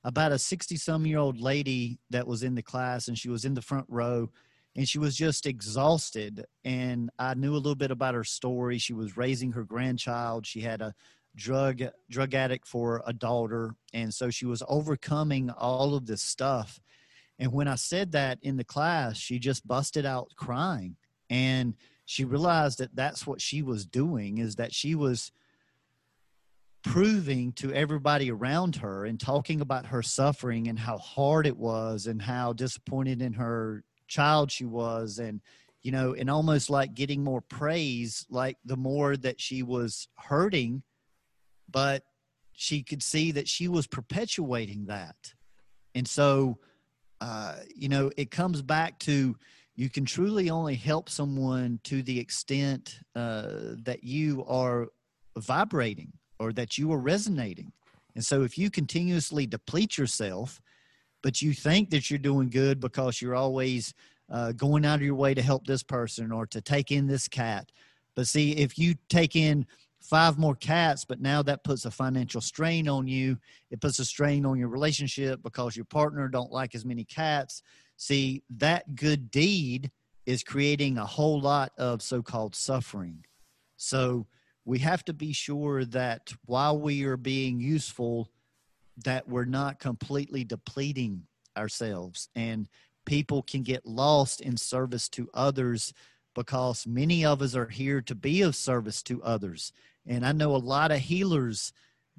about a 60 some year old lady that was in the class and she was in the front row and she was just exhausted. And i knew a little bit about her story. She was raising her grandchild. She had a drug drug addict for a daughter. And so she was overcoming all of this stuff. And when i said that in the class she just busted out crying. And she realized that that's what she was doing is that she was proving to everybody around her and talking about her suffering and how hard it was and how disappointed in her child she was and you know and almost like getting more praise like the more that she was hurting but she could see that she was perpetuating that. And so uh, you know it comes back to you can truly only help someone to the extent uh, that you are vibrating or that you are resonating. And so if you continuously deplete yourself, but you think that you're doing good because you're always uh, going out of your way to help this person or to take in this cat. But see, if you take in five more cats, but now that puts a financial strain on you, it puts a strain on your relationship because your partner don't like as many cats. See, that good deed is creating a whole lot of so called suffering. So we have to be sure that while we are being useful, that we're not completely depleting ourselves. And people can get lost in service to others because many of us are here to be of service to others. And I know a lot of healers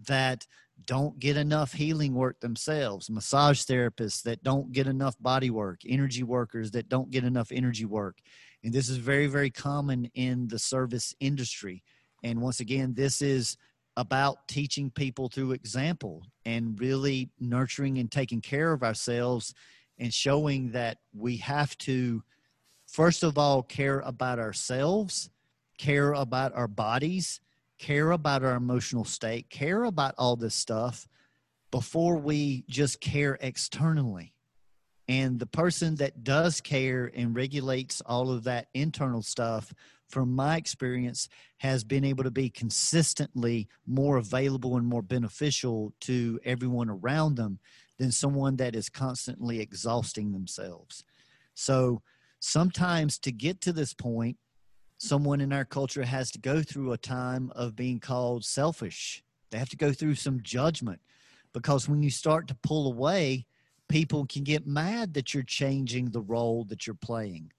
that don't get enough healing work themselves, massage therapists that don't get enough body work, energy workers that don't get enough energy work. And this is very, very common in the service industry. And once again, this is about teaching people through example and really nurturing and taking care of ourselves and showing that we have to, first of all, care about ourselves, care about our bodies, care about our emotional state, care about all this stuff before we just care externally. And the person that does care and regulates all of that internal stuff, from my experience, has been able to be consistently more available and more beneficial to everyone around them than someone that is constantly exhausting themselves. So, sometimes to get to this point, someone in our culture has to go through a time of being called selfish. They have to go through some judgment because when you start to pull away, people can get mad that you're changing the role that you're playing.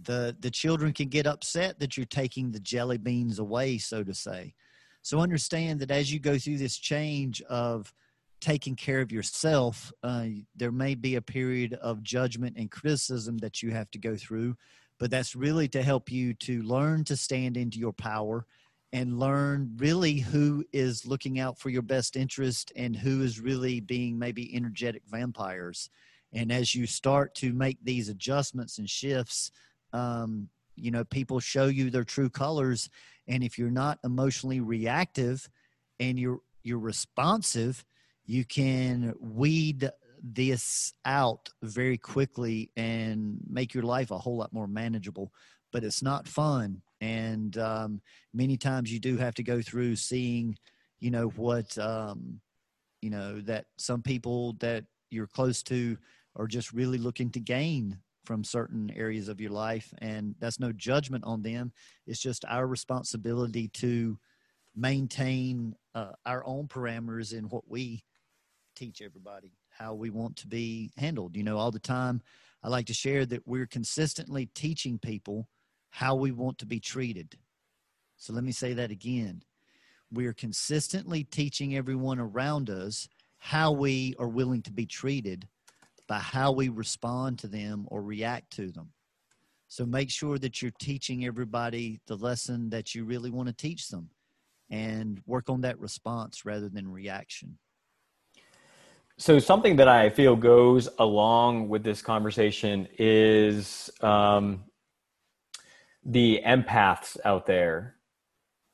The the children can get upset that you're taking the jelly beans away, so to say. So understand that as you go through this change of taking care of yourself, uh, there may be a period of judgment and criticism that you have to go through, but that's really to help you to learn to stand into your power and learn really who is looking out for your best interest and who is really being maybe energetic vampires. And as you start to make these adjustments and shifts, um, you know, people show you their true colors. And if you're not emotionally reactive and you're you're responsive, you can weed this out very quickly and make your life a whole lot more manageable. But it's not fun and um, many times you do have to go through seeing you know what um, you know that some people that you're close to are just really looking to gain from certain areas of your life and that's no judgment on them it's just our responsibility to maintain uh, our own parameters in what we teach everybody how we want to be handled you know all the time i like to share that we're consistently teaching people how we want to be treated. So let me say that again. We are consistently teaching everyone around us how we are willing to be treated by how we respond to them or react to them. So make sure that you're teaching everybody the lesson that you really want to teach them and work on that response rather than reaction. So, something that I feel goes along with this conversation is um, the empaths out there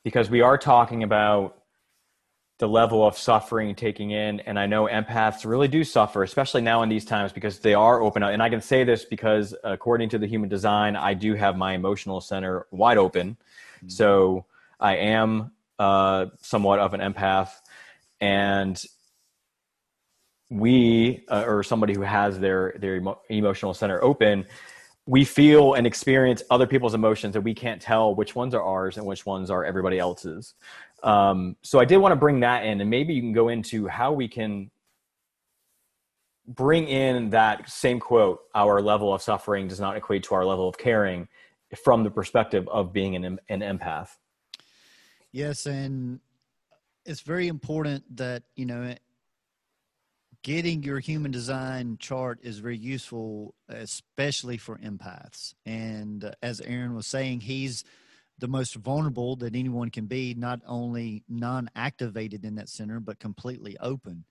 because we are talking about the level of suffering taking in and i know empaths really do suffer especially now in these times because they are open and i can say this because according to the human design i do have my emotional center wide open mm-hmm. so i am uh, somewhat of an empath and we uh, or somebody who has their their emo- emotional center open we feel and experience other people's emotions and we can't tell which ones are ours and which ones are everybody else's. Um, so I did want to bring that in, and maybe you can go into how we can bring in that same quote our level of suffering does not equate to our level of caring from the perspective of being an, an empath yes and it's very important that you know getting your human design chart is very useful, especially for empaths. And uh, as Aaron was saying, he's the most vulnerable that anyone can be, not only non activated in that center, but completely open.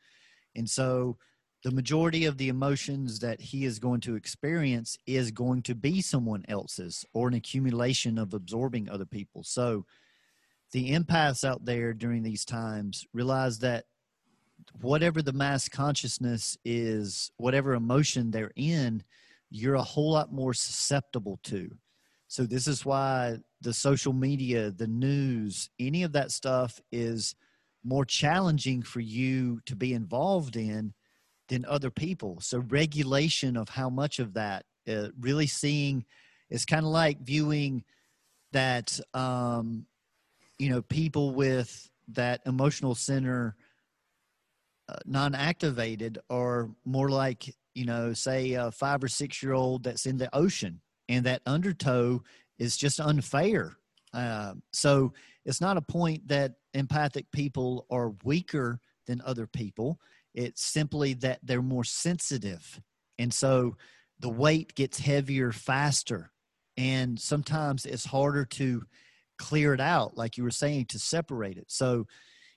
And so the majority of the emotions that he is going to experience is going to be someone else's or an accumulation of absorbing other people. So the empaths out there during these times realize that whatever the mass consciousness is, whatever emotion they're in, you're a whole lot more susceptible to. So, this is why the social media, the news, any of that stuff is more challenging for you to be involved in than other people. So, regulation of how much of that, uh, really seeing, it's kind of like viewing that, um, you know, people with that emotional center non-activated are more like you know say a five or six year old that's in the ocean and that undertow is just unfair. Uh, so it's not a point that empathic people are weaker than other people. It's simply that they're more sensitive. And so the weight gets heavier faster. And sometimes it's harder to clear it out like you were saying to separate it. So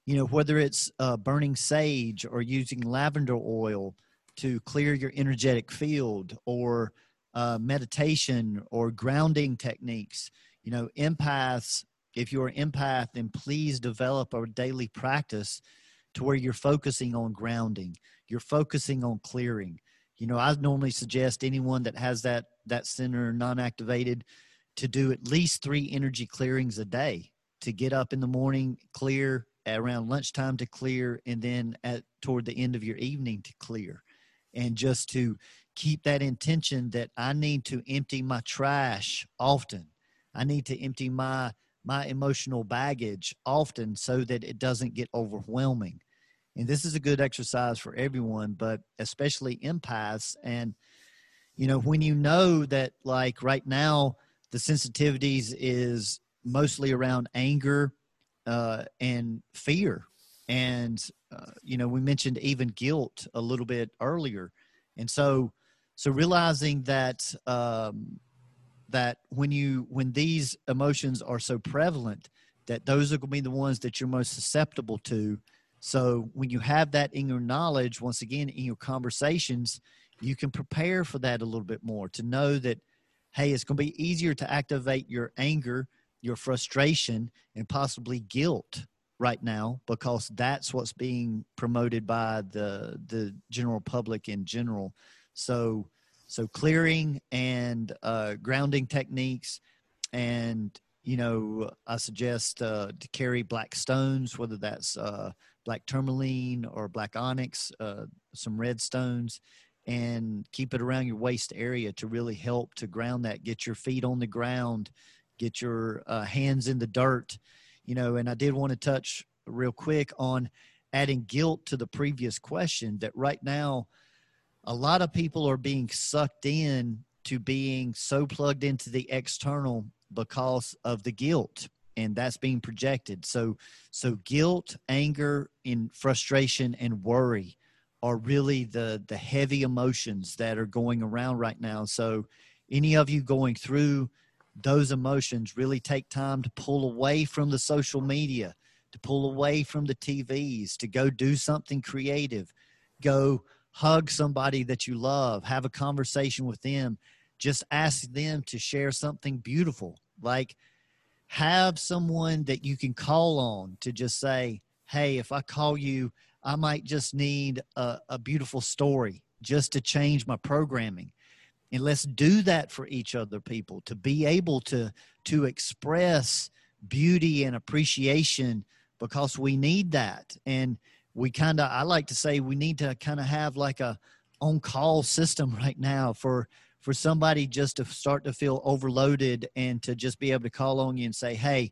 you know whether it's uh, burning sage or using lavender oil to clear your energetic field or uh, meditation or grounding techniques you know empaths if you're an empath then please develop a daily practice to where you're focusing on grounding you're focusing on clearing. You know i normally suggest anyone that has that that center non-activated to do at least three energy clearings a day to get up in the morning clear around lunchtime to clear and then at toward the end of your evening to clear and just to keep that intention that I need to empty my trash often. I need to empty my my emotional baggage often so that it doesn't get overwhelming. And this is a good exercise for everyone, but especially empaths. And, you know, when you know that, like right now, the sensitivities is mostly around anger uh, and fear. And, uh, you know, we mentioned even guilt a little bit earlier. And so, so realizing that, um, that when you when these emotions are so prevalent that those are going to be the ones that you're most susceptible to so when you have that in your knowledge, once again, in your conversations, you can prepare for that a little bit more to know that, hey, it's going to be easier to activate your anger, your frustration, and possibly guilt right now because that's what's being promoted by the the general public in general. So so clearing and uh, grounding techniques and you know i suggest uh, to carry black stones whether that's uh, black tourmaline or black onyx, uh, some red stones, and keep it around your waist area to really help to ground that. Get your feet on the ground, get your uh, hands in the dirt, you know. And I did want to touch real quick on adding guilt to the previous question that right now a lot of people are being sucked in to being so plugged into the external because of the guilt and that's being projected so so guilt anger and frustration and worry are really the the heavy emotions that are going around right now so any of you going through those emotions really take time to pull away from the social media to pull away from the TVs to go do something creative go hug somebody that you love have a conversation with them just ask them to share something beautiful like have someone that you can call on to just say, hey, if I call you, I might just need a, a beautiful story just to change my programming. And let's do that for each other, people, to be able to, to express beauty and appreciation because we need that. And we kind of, I like to say, we need to kind of have like a on call system right now for for somebody just to start to feel overloaded and to just be able to call on you and say, hey,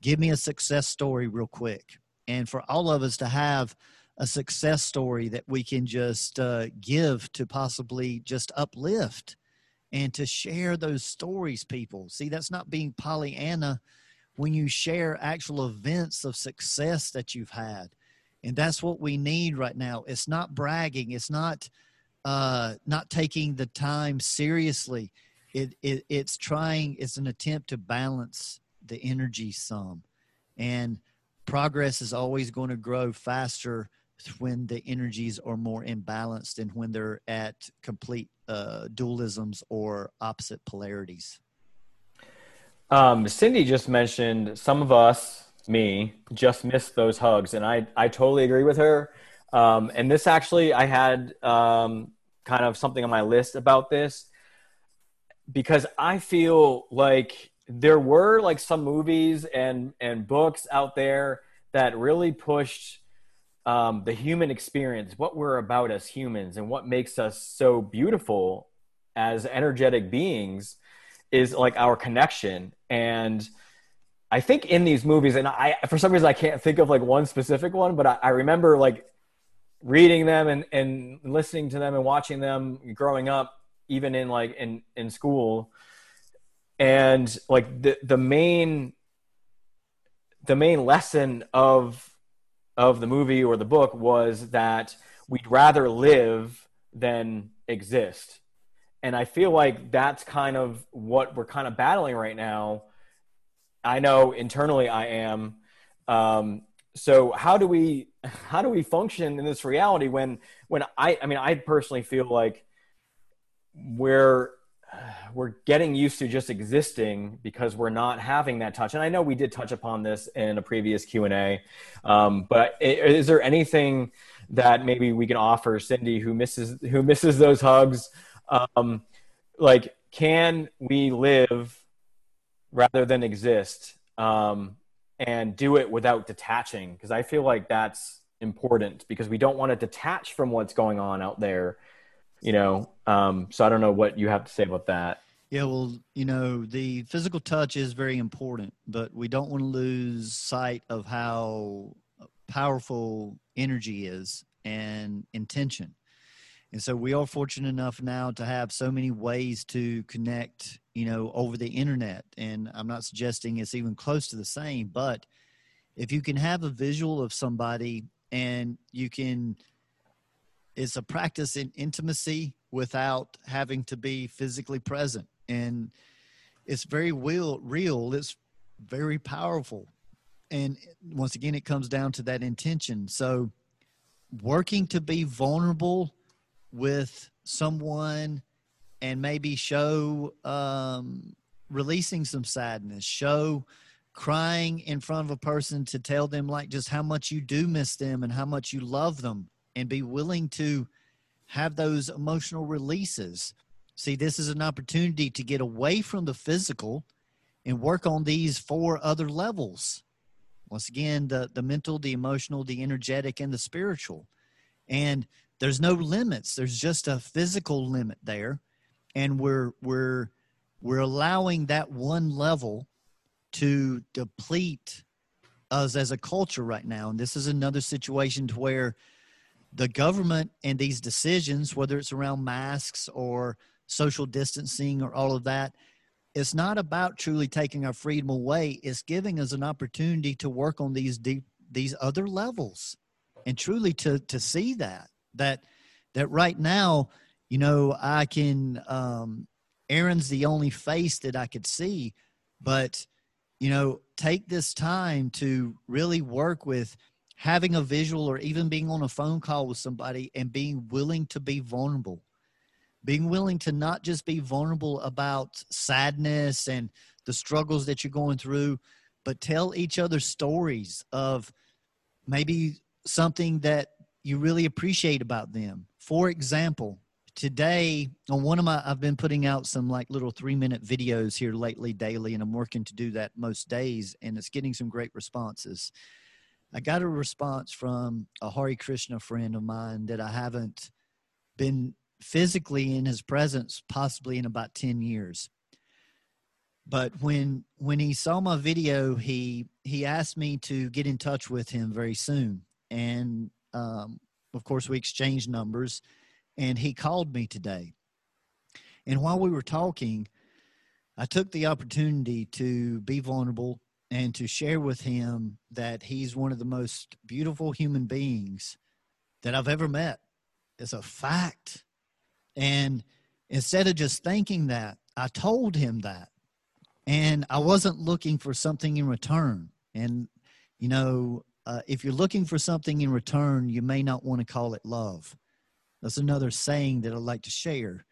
give me a success story real quick. And for all of us to have a success story that we can just uh, give to possibly just uplift and to share those stories, people. See, that's not being Pollyanna when you share actual events of success that you've had. And that's what we need right now. It's not bragging, it's not uh, not taking the time seriously. It, it it's trying. It's an attempt to balance the energy some, and progress is always going to grow faster when the energies are more imbalanced and when they're at complete uh, dualisms or opposite polarities. Um, Cindy just mentioned some of us, me, just missed those hugs, and I I totally agree with her. Um, and this actually, I had um, kind of something on my list about this because I feel like there were like some movies and and books out there that really pushed um, the human experience, what we're about as humans, and what makes us so beautiful as energetic beings is like our connection and I think in these movies, and I for some reason I can't think of like one specific one, but I, I remember like reading them and, and listening to them and watching them growing up, even in like in, in school. And like the, the main, the main lesson of, of the movie or the book was that we'd rather live than exist. And I feel like that's kind of what we're kind of battling right now. I know internally I am. Um, so how do we how do we function in this reality when when I I mean I personally feel like we're we're getting used to just existing because we're not having that touch. And i know we did touch upon this in a previous q&a um, but is there anything that maybe we can offer cindy who misses who misses those hugs? Um, like can we live rather than exist um, and do it without detaching? Because I feel like that's important because we don't want to detach from what's going on out there you know. Um, so I don't know what you have to say about that. Yeah, well, you know, the physical touch is very important, but we don't want to lose sight of how powerful energy is and intention. And so we are fortunate enough now to have so many ways to connect, you know, over the internet. And I'm not suggesting it's even close to the same, but if you can have a visual of somebody and you can, it's a practice in intimacy without having to be physically present. And it's very real, real. It's very powerful. And once again, it comes down to that intention. So working to be vulnerable with someone and maybe show um, releasing some sadness, show crying in front of a person to tell them like just how much you do miss them and how much you love them and be willing to have those emotional releases. See, this is an opportunity to get away from the physical and work on these four other levels. Once again, the, the mental, the emotional, the energetic, and the spiritual. And there's no limits there's just a physical limit there and we're we're we're allowing that one level to deplete us as a culture right now and this is another situation to where the government and these decisions whether it's around masks or social distancing or all of that it's not about truly taking our freedom away. It's giving us an opportunity to work on these deep these other levels and truly to to see that that that right now you know i can um aaron's the only face that i could see but you know take this time to really work with having a visual or even being on a phone call with somebody and being willing to be vulnerable being willing to not just be vulnerable about sadness and the struggles that you're going through but tell each other stories of maybe something that you really appreciate about them. For example, today on one of my I've been putting out some like little 3 minute videos here lately daily and I'm working to do that most days and it's getting some great responses. I got a response from a Hare Krishna friend of mine that I haven't been physically in his presence possibly in about 10 years. But when when he saw my video, he he asked me to get in touch with him very soon. And um, of course, we exchanged numbers, and he called me today. And while we were talking, I took the opportunity to be vulnerable and to share with him that he's one of the most beautiful human beings that I've ever met. It's a fact. And instead of just thinking that, I told him that. And I wasn't looking for something in return. And, you know, uh, if you're looking for something in return, you may not want to call it love. That's another saying that I'd like to share.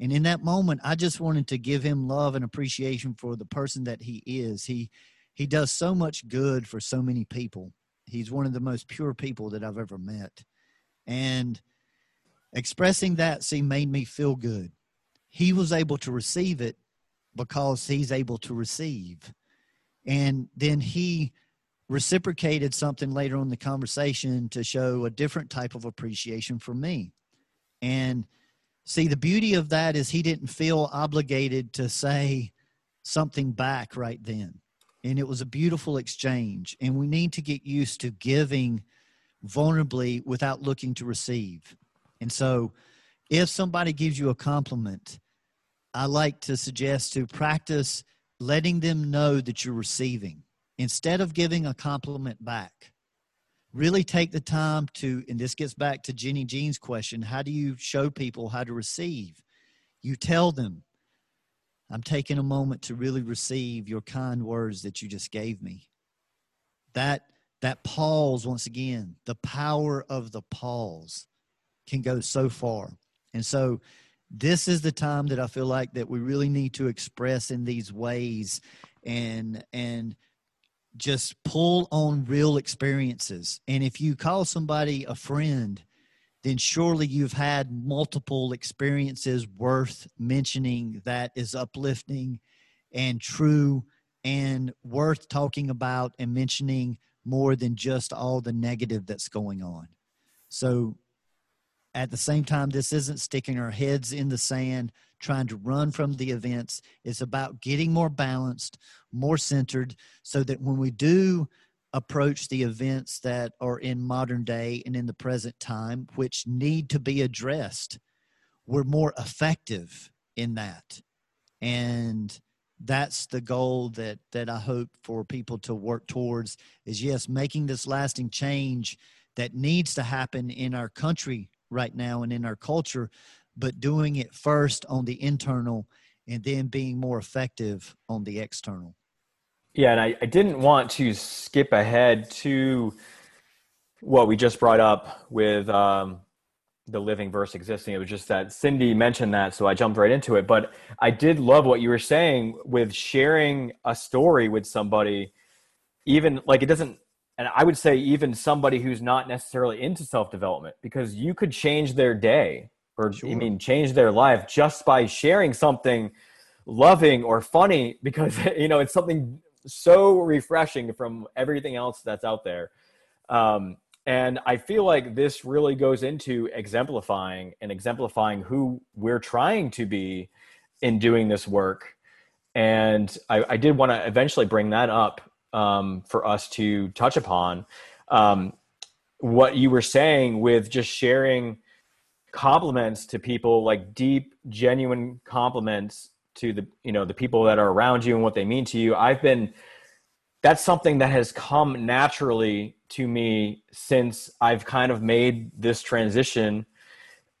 And in that moment, I just wanted to give him love and appreciation for the person that he is. He he does so much good for so many people. He's one of the most pure people that I've ever met. And expressing that see made me feel good. He was able to receive it because he's able to receive. And then he reciprocated something later on the conversation to show a different type of appreciation for me. And see, the beauty of that is he didn't feel obligated to say something back right then. And it was a beautiful exchange. And we need to get used to giving vulnerably without looking to receive. And so, if somebody gives you a compliment, I like to suggest to practice letting them know that you're receiving instead of giving a compliment back, really take the time to, and this gets back to Jenny Jean's question how do you show people how to receive? You tell them, I'm taking a moment to really receive your kind words that you just gave me. That that pause once again, the power of the pause can go so far. And so this is the time that I feel like that we really need to express in these ways and and just pull on real experiences. And if you call somebody a friend, then surely you've had multiple experiences worth mentioning that is uplifting and true and worth talking about and mentioning more than just all the negative that's going on. So at the same time, this isn't sticking our heads in the sand, trying to run from the events. It's about getting more balanced, more centered, so that when we do approach the events that are in modern day and in the present time, which need to be addressed, we're more effective in that. And that's the goal that that I hope for people to work towards is yes, making this lasting change that needs to happen in our country right now and in our culture, but doing it first on the internal and then being more effective on the external. Yeah, and I, I didn't want to skip ahead to what we just brought up with um, the living verse existing. It was just that Cindy mentioned that, so I jumped right into it. But I did love what you were saying with sharing a story with somebody, even like it doesn't and I would say even somebody who's not necessarily into self development, because you could change their day or sure. I mean change their life just by sharing something loving or funny, because you know it's something so refreshing from everything else that's out there. Um, and I feel like this really goes into exemplifying and exemplifying who we're trying to be in doing this work. And I, I did want to eventually bring that up um, for us to touch upon. Um, what you were saying with just sharing compliments to people, like deep, genuine compliments to the you know the people that are around you and what they mean to you. I've been that's something that has come naturally to me since I've kind of made this transition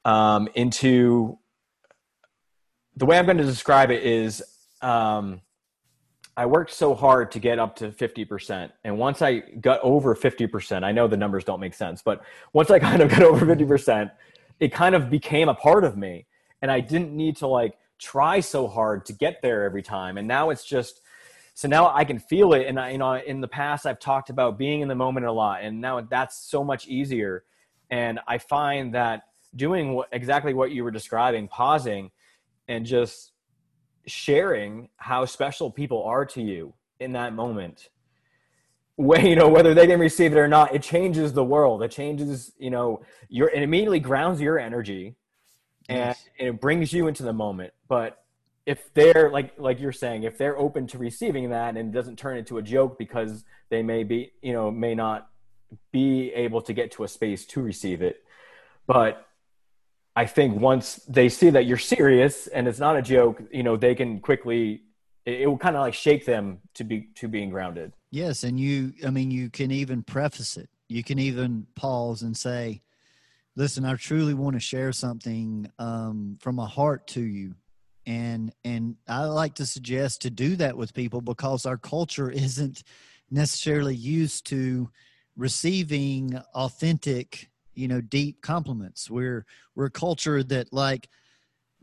um, into the way I'm going to describe it is um, I worked so hard to get up to 50%. And once I got over 50%, I know the numbers don't make sense, but once I kind of got over 50%, it kind of became a part of me. And I didn't need to like try so hard to get there every time. And now it's just, so now I can feel it. And I, you know, in the past, I've talked about being in the moment a lot. And now that's so much easier. And I find that doing what, exactly what you were describing, pausing and just sharing how special people are to you in that moment when you know whether they didn't receive it or not it changes the world it changes you know your it immediately grounds your energy and, yes. and it brings you into the moment but if they're like like you're saying if they're open to receiving that and it doesn't turn into a joke because they may be you know may not be able to get to a space to receive it but I think once they see that you're serious and it's not a joke, you know, they can quickly it, it will kind of like shake them to be to being grounded. Yes, and you I mean you can even preface it. You can even pause and say, "Listen, I truly want to share something um, from my heart to you." And and I like to suggest to do that with people because our culture isn't necessarily used to receiving authentic you know deep compliments. We're we're a culture that like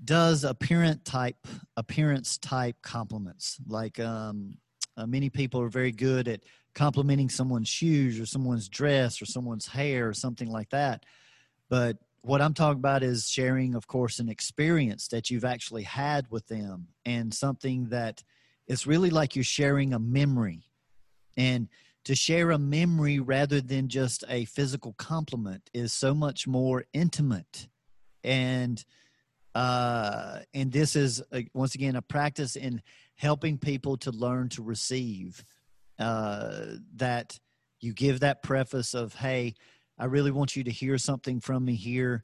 does appearance type appearance type compliments. Like um uh, many people are very good at complimenting someone's shoes or someone's dress or someone's hair or something like that but what i'm talking about is sharing of course an experience that you've actually had with them and something that it's really like you're sharing a memory. And to share a memory rather than just a physical compliment is so much more intimate. And uh and this is a, once again a practice in helping people to learn to receive uh that you give that preface of hey i really want you to hear something from me here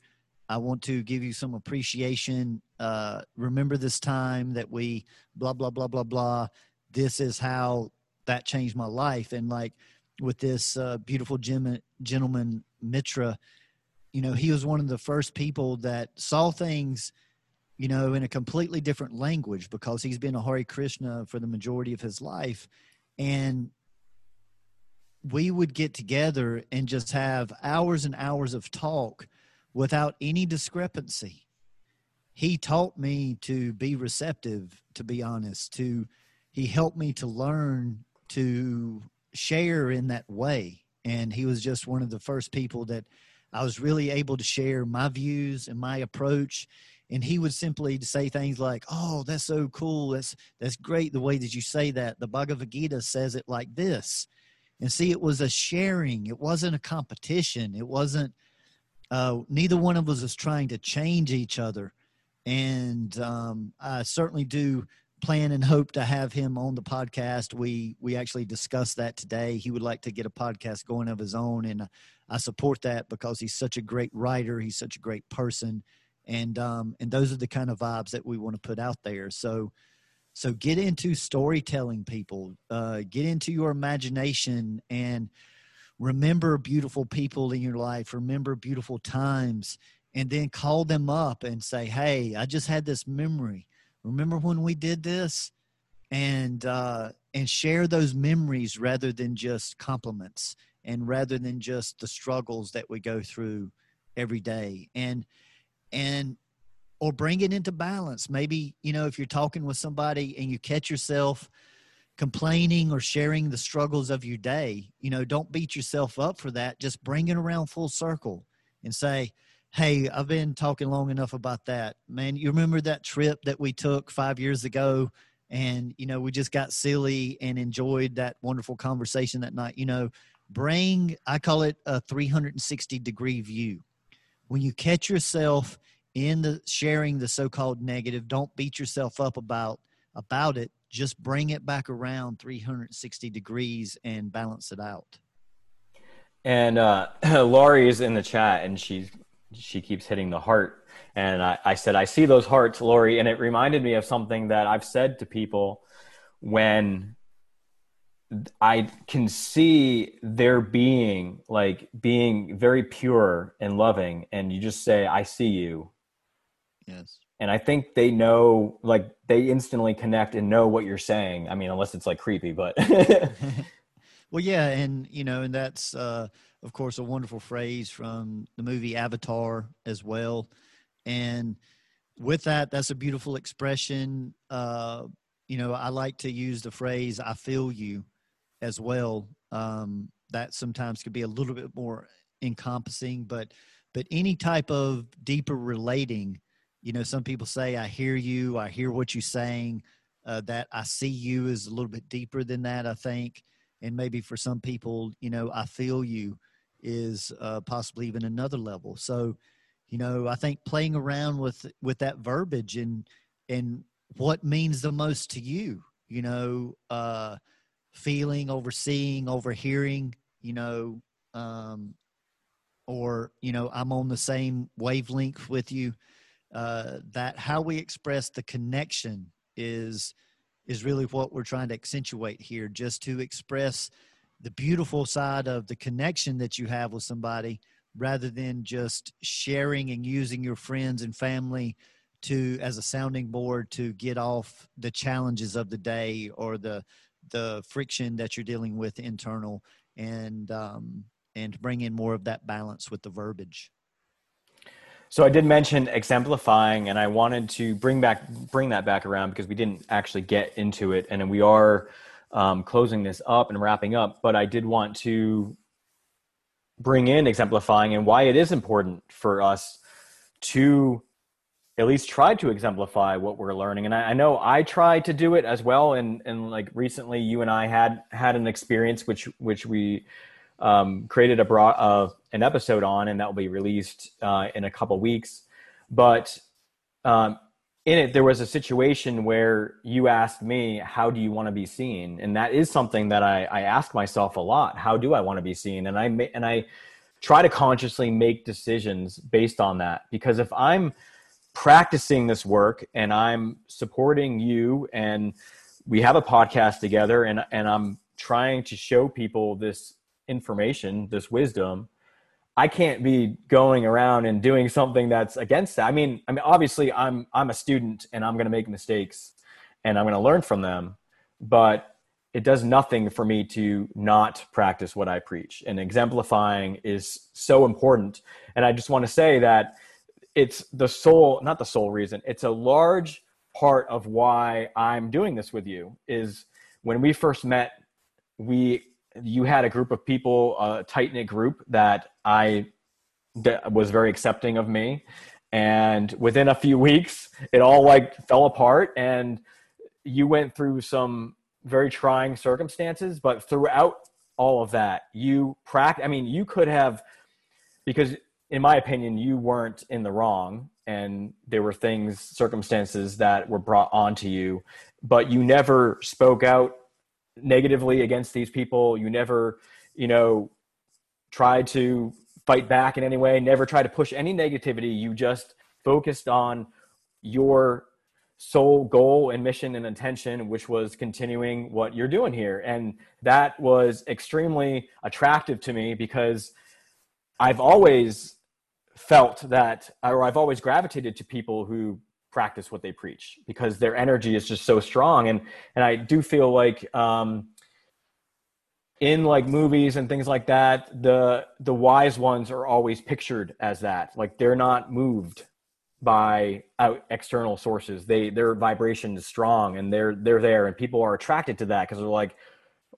i want to give you some appreciation uh remember this time that we blah blah blah blah blah this is how that changed my life. And like with this uh, beautiful gem- gentleman, Mitra, you know, he was one of the first people that saw things, you know, in a completely different language because he's been a Hare Krishna for the majority of his life. And we would get together and just have hours and hours of talk without any discrepancy. He taught me to be receptive, to be honest, to he helped me to learn to share in that way. And he was just one of the first people that I was really able to share my views and my approach. And he would simply say things like, "Oh, that's so cool. That's that's great the way that you say that. The Bhagavad Gita says it like this." And see, it was a sharing. It wasn't a competition. It wasn't uh, neither one of us is trying to change each other. And um, I certainly do plan and hope to have him on the podcast. We we actually discussed that today. He would like to get a podcast going of his own, and I support that because he's such a great writer. He's such a great person, and um, and those are the kind of vibes that we want to put out there. So. So get into storytelling, people. Uh, get into your imagination and remember beautiful people in your life. Remember beautiful times, and then call them up and say, "Hey, I just had this memory remember when we did this and uh, and share those memories rather than just compliments and rather than just the struggles that we go through every day and and or bring it into balance maybe you know if you're talking with somebody and you catch yourself complaining or sharing the struggles of your day you know don't beat yourself up for that just bring it around full circle and say hey, I've been talking long enough about that. Man, you remember that trip that we took five years ago? And, you know, we just got silly and enjoyed that wonderful conversation that night. You know, bring, I call it a 360 degree view. When you catch yourself in the sharing the so-called negative, don't beat yourself up about about it. Just bring it back around 360 degrees and balance it out. And uh, Laurie is in the chat, and she's she keeps hitting the heart. And I, I said, I see those hearts, Lori. And it reminded me of something that I've said to people when I can see their being like being very pure and loving. And you just say, I see you. Yes. And I think they know, like, they instantly connect and know what you're saying. I mean, unless it's like creepy, but. well, yeah. And, you know, and that's, uh, of course, a wonderful phrase from the movie Avatar as well. And with that, that's a beautiful expression. Uh, you know, I like to use the phrase "I feel you" as well. Um, that sometimes could be a little bit more encompassing, but but any type of deeper relating. You know, some people say, "I hear you," "I hear what you're saying." Uh, that I see you is a little bit deeper than that, I think. And maybe for some people, you know, I feel you is uh, possibly even another level. So, you know, I think playing around with with that verbiage and and what means the most to you, you know, uh, feeling, overseeing, overhearing, you know, um, or you know, I'm on the same wavelength with you. Uh, that how we express the connection is is really what we're trying to accentuate here. Just to express the beautiful side of the connection that you have with somebody rather than just sharing and using your friends and family to as a sounding board to get off the challenges of the day or the the friction that you're dealing with internal and um, and bring in more of that balance with the verbiage so i did mention exemplifying and i wanted to bring back bring that back around because we didn't actually get into it and we are um, closing this up and wrapping up, but I did want to bring in exemplifying and why it is important for us to at least try to exemplify what we're learning. And I, I know I try to do it as well. And and like recently, you and I had had an experience which which we um, created a broad uh, an episode on, and that will be released uh, in a couple weeks. But um, in it there was a situation where you asked me how do you want to be seen? And that is something that i, I ask myself a lot. How do i want to be seen? And i and i try to consciously make decisions based on that. Because if i'm practicing this work and i'm supporting you and we have a podcast together and and i'm trying to show people this information this wisdom I can't be going around and doing something that's against that. I mean, I mean, obviously, I'm I'm a student and I'm going to make mistakes, and I'm going to learn from them. But it does nothing for me to not practice what I preach. And exemplifying is so important. And I just want to say that it's the sole, not the sole reason. It's a large part of why I'm doing this with you. Is when we first met, we you had a group of people, a tight knit group that I was very accepting of me, and within a few weeks, it all like fell apart, and you went through some very trying circumstances. But throughout all of that, you practice. I mean, you could have because in my opinion, you weren't in the wrong, and there were things, circumstances that were brought onto you, but you never spoke out negatively against these people. You never, you know, tried to fight back in any way. Never tried to push any negativity. You just focused on your sole goal and mission and intention, which was continuing what you're doing here. And that was extremely attractive to me because I've always felt that, or I've always gravitated to people who practice what they preach because their energy is just so strong. And, and I do feel like, um, in like movies and things like that, the, the wise ones are always pictured as that. Like they're not moved by out external sources. They their vibration is strong and they're they're there and people are attracted to that because they're like,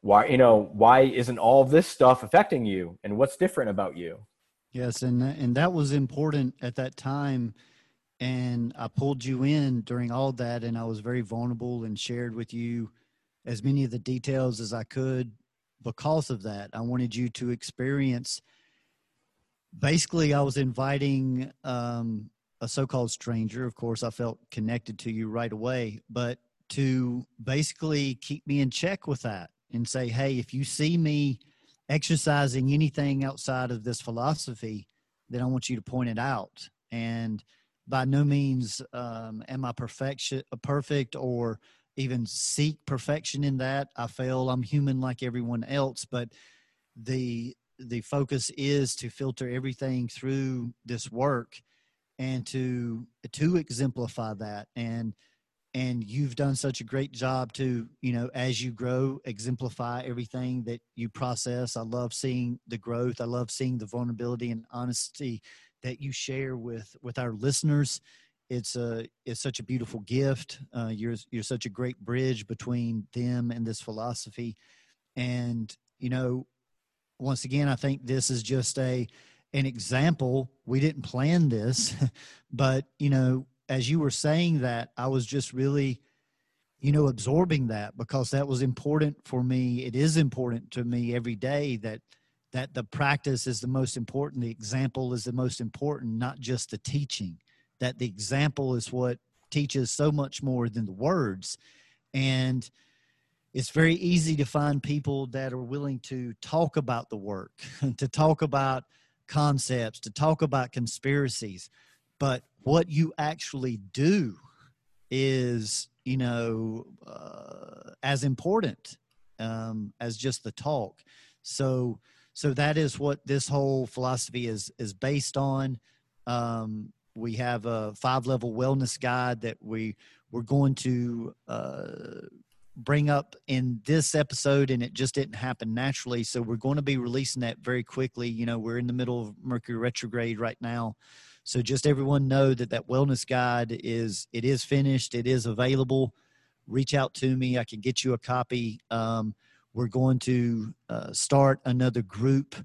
why you know why isn't all this stuff affecting you and what's different about you? Yes, and and that was important at that time. And I pulled you in during all that, and I was very vulnerable and shared with you as many of the details as I could because of that. I wanted you to experience. Basically, I was inviting um, a so-called stranger of course i felt connected to you right away but to basically keep me in check with that and say hey if you see me exercising anything outside of this philosophy then i want you to point it out and by no means um, am i perfection perfect or even seek perfection in that. I fail i'm human like everyone else but the the focus is to filter everything through this work and to to exemplify that. And and you've done such a great job to you know as you grow exemplify everything that you process. I love seeing the growth. I love seeing the vulnerability and honesty that you share with with our listeners it's a it's such a beautiful gift uh, you're you're such a great bridge between them and this philosophy and you know once again i think this is just a an example. We didn't plan this, but you know, as you were saying that, I was just really, you know, absorbing that because that was important for me. It is important to me every day that that the practice is the most important, the example is the most important, not just the teaching. That the example is what teaches so much more than the words. And it's very easy to find people that are willing to talk about the work, to talk about concepts, to talk about conspiracies, but what you actually do is, you know, uh, as important um, as just the talk. So, so that is what this whole philosophy is is based on. Um, we have a five level wellness guide that we we're going to uh, bring up in this episode and it just didn't happen naturally. So we're going to be releasing that very quickly. You know we're in the middle of mercury retrograde right now. So just everyone know that that wellness guide is it is finished. It is available. Reach out to me. I can get you a copy. Um, we're going to uh, start another group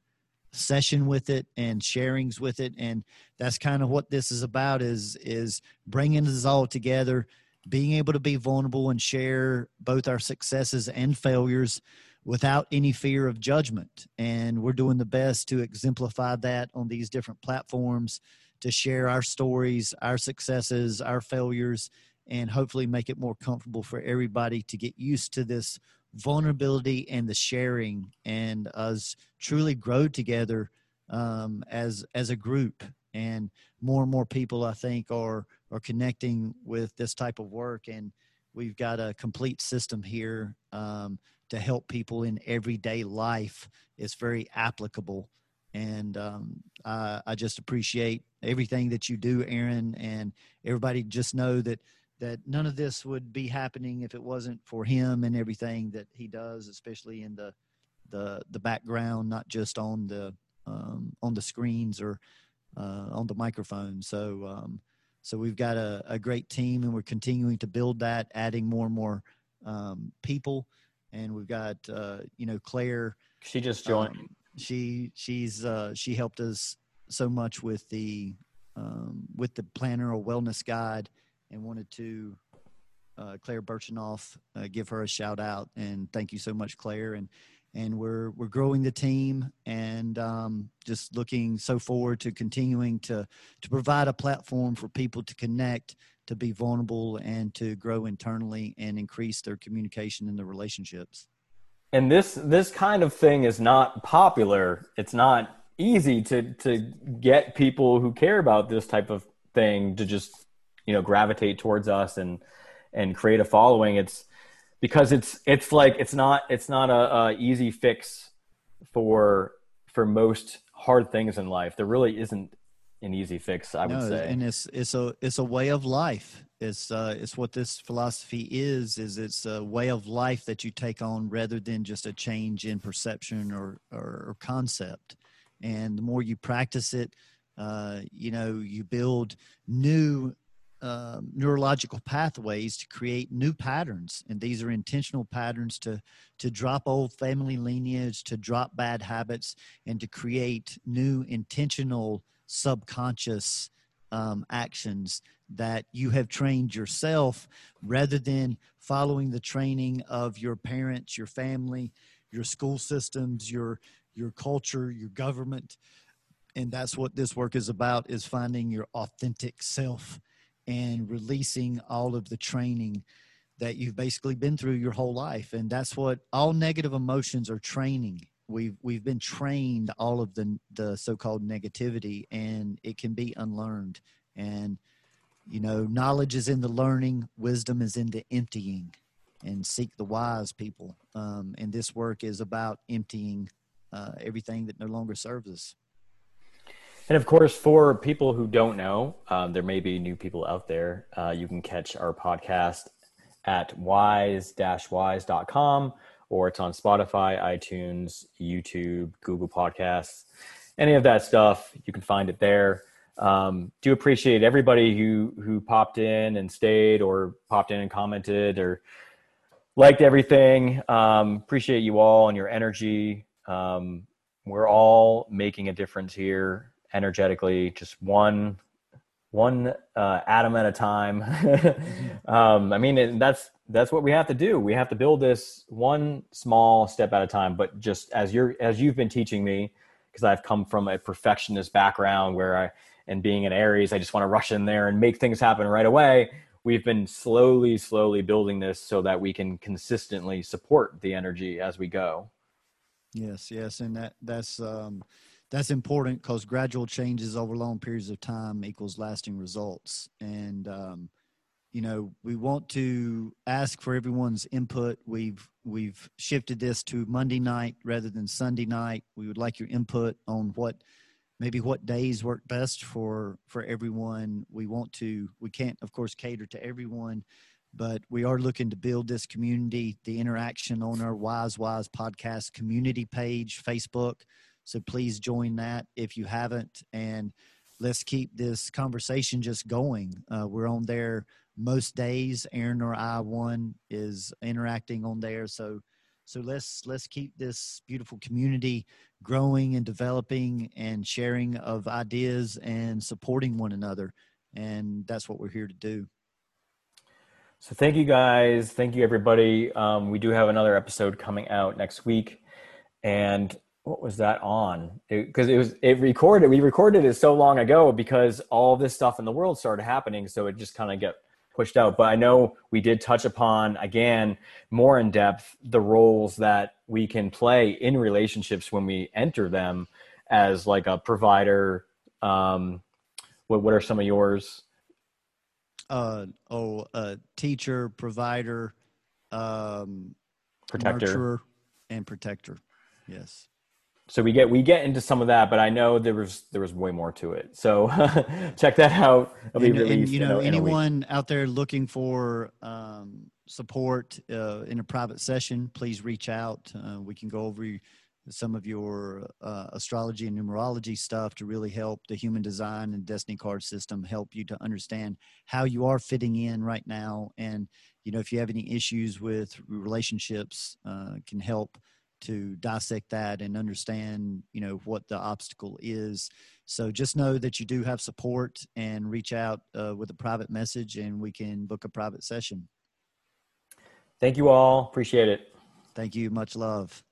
session with it and sharings with it and that's kind of what this is about is is bringing us all together being able to be vulnerable and share both our successes and failures without any fear of judgment. And we're doing the best to exemplify that on these different platforms to share our stories, our successes, our failures, and hopefully make it more comfortable for everybody to get used to this vulnerability and the sharing and us truly grow together um, as as a group. And more and more people i think are are connecting with this type of work. And we've got a complete system here um, to help people in everyday life. It's very applicable. And um, I, I, just appreciate everything that you do aaron. And everybody just know that that none of this would be happening if it wasn't for him and everything that he does especially in the the the background not just on the um, on the screens or uh, on the microphone so um, so we've got a, a great team, and we're continuing to build that, adding more and more um, people. And we've got uh, you know Claire. She just joined. Um, she she's uh, she helped us so much with the um, with the planner or wellness guide, and wanted to uh, Claire Birchenoff uh, give her a shout out and thank you so much, Claire. And and we're we're growing the team and um, just looking so forward to continuing to to provide a platform for people to connect, to be vulnerable, and to grow internally and increase their communication and their relationships. And this this kind of thing is not popular. It's not easy to to get people who care about this type of thing to just you know gravitate towards us and and create a following. It's because it's it's like it's not it's not a, a easy fix for for most hard things in life. There really isn't an easy fix, I no, would say. And it's it's a it's a way of life. It's uh it's what this philosophy is, is it's a way of life that you take on rather than just a change in perception or or, or concept. And the more you practice it, uh, you know, you build new um, neurological pathways to create new patterns. And these are intentional patterns to to drop old family lineage to drop bad habits and to create new intentional subconscious um, actions that you have trained yourself rather than following the training of your parents your family your school systems your your culture your government. And that's what this work is about is finding your authentic self and releasing all of the training that you've basically been through your whole life. And that's what all negative emotions are training. We've we've been trained all of the the so-called negativity and it can be unlearned. And you know knowledge is in the learning wisdom is in the emptying and seek the wise people. Um, and this work is about emptying uh, everything that no longer serves us and of course, for people who don't know, um, there may be new people out there. Uh, you can catch our podcast at wise-wise.com or it's on Spotify, iTunes, YouTube, Google Podcasts, any of that stuff. You can find it there. Um, do appreciate everybody who who popped in and stayed or popped in and commented or liked everything. Um, appreciate you all and your energy. Um, we're all making a difference here energetically, just one one uh, atom at a time. um, I mean, that's that's what we have to do. We have to build this one small step at a time. But just as you're as you've been teaching me, because I've come from a perfectionist background where I and being an Aries, I just want to rush in there and make things happen right away. We've been slowly, slowly building this so that we can consistently support the energy as we go. Yes, yes, and that that's um, that's important because gradual changes over long periods of time equals lasting results. And um, you know, we want to ask for everyone's input. We've we've shifted this to Monday night rather than Sunday night. We would like your input on what maybe what days work best for for everyone. We want to we can't of course cater to everyone, but we are looking to build this community, the interaction on our Wise Whys podcast community page, Facebook so please join that if you haven't. And let's keep this conversation just going. Uh, we're on there most days. Aaron or I one is interacting on there. So so let's let's keep this beautiful community growing and developing and sharing of ideas and supporting one another. And that's what we're here to do. So thank you guys. Thank you everybody. Um, we do have another episode coming out next week. And what was that on? Because it, it, was it recorded. We recorded it so long ago because all this stuff in the world started happening, so it just kind of get pushed out. But I know we did touch upon again more in depth the roles that we can play in relationships when we enter them as like a provider. Um, what what are some of yours? Uh oh, uh, teacher, provider, um, protector, and protector. Yes so we get we get into some of that, but I know there was there was way more to it. So check that out. It'll be and, released. And, you know, anyone out there looking for um, support uh, in a private session, please reach out. Uh, we can go over some of your uh, astrology and numerology stuff to really help the human design and destiny card system help you to understand how you are fitting in right now and you know if you have any issues with relationships uh, can help to dissect that and understand you know what the obstacle is. So just know that you do have support and reach out uh, with a private message and we can book a private session. Thank you all. Appreciate it. Thank you. Much love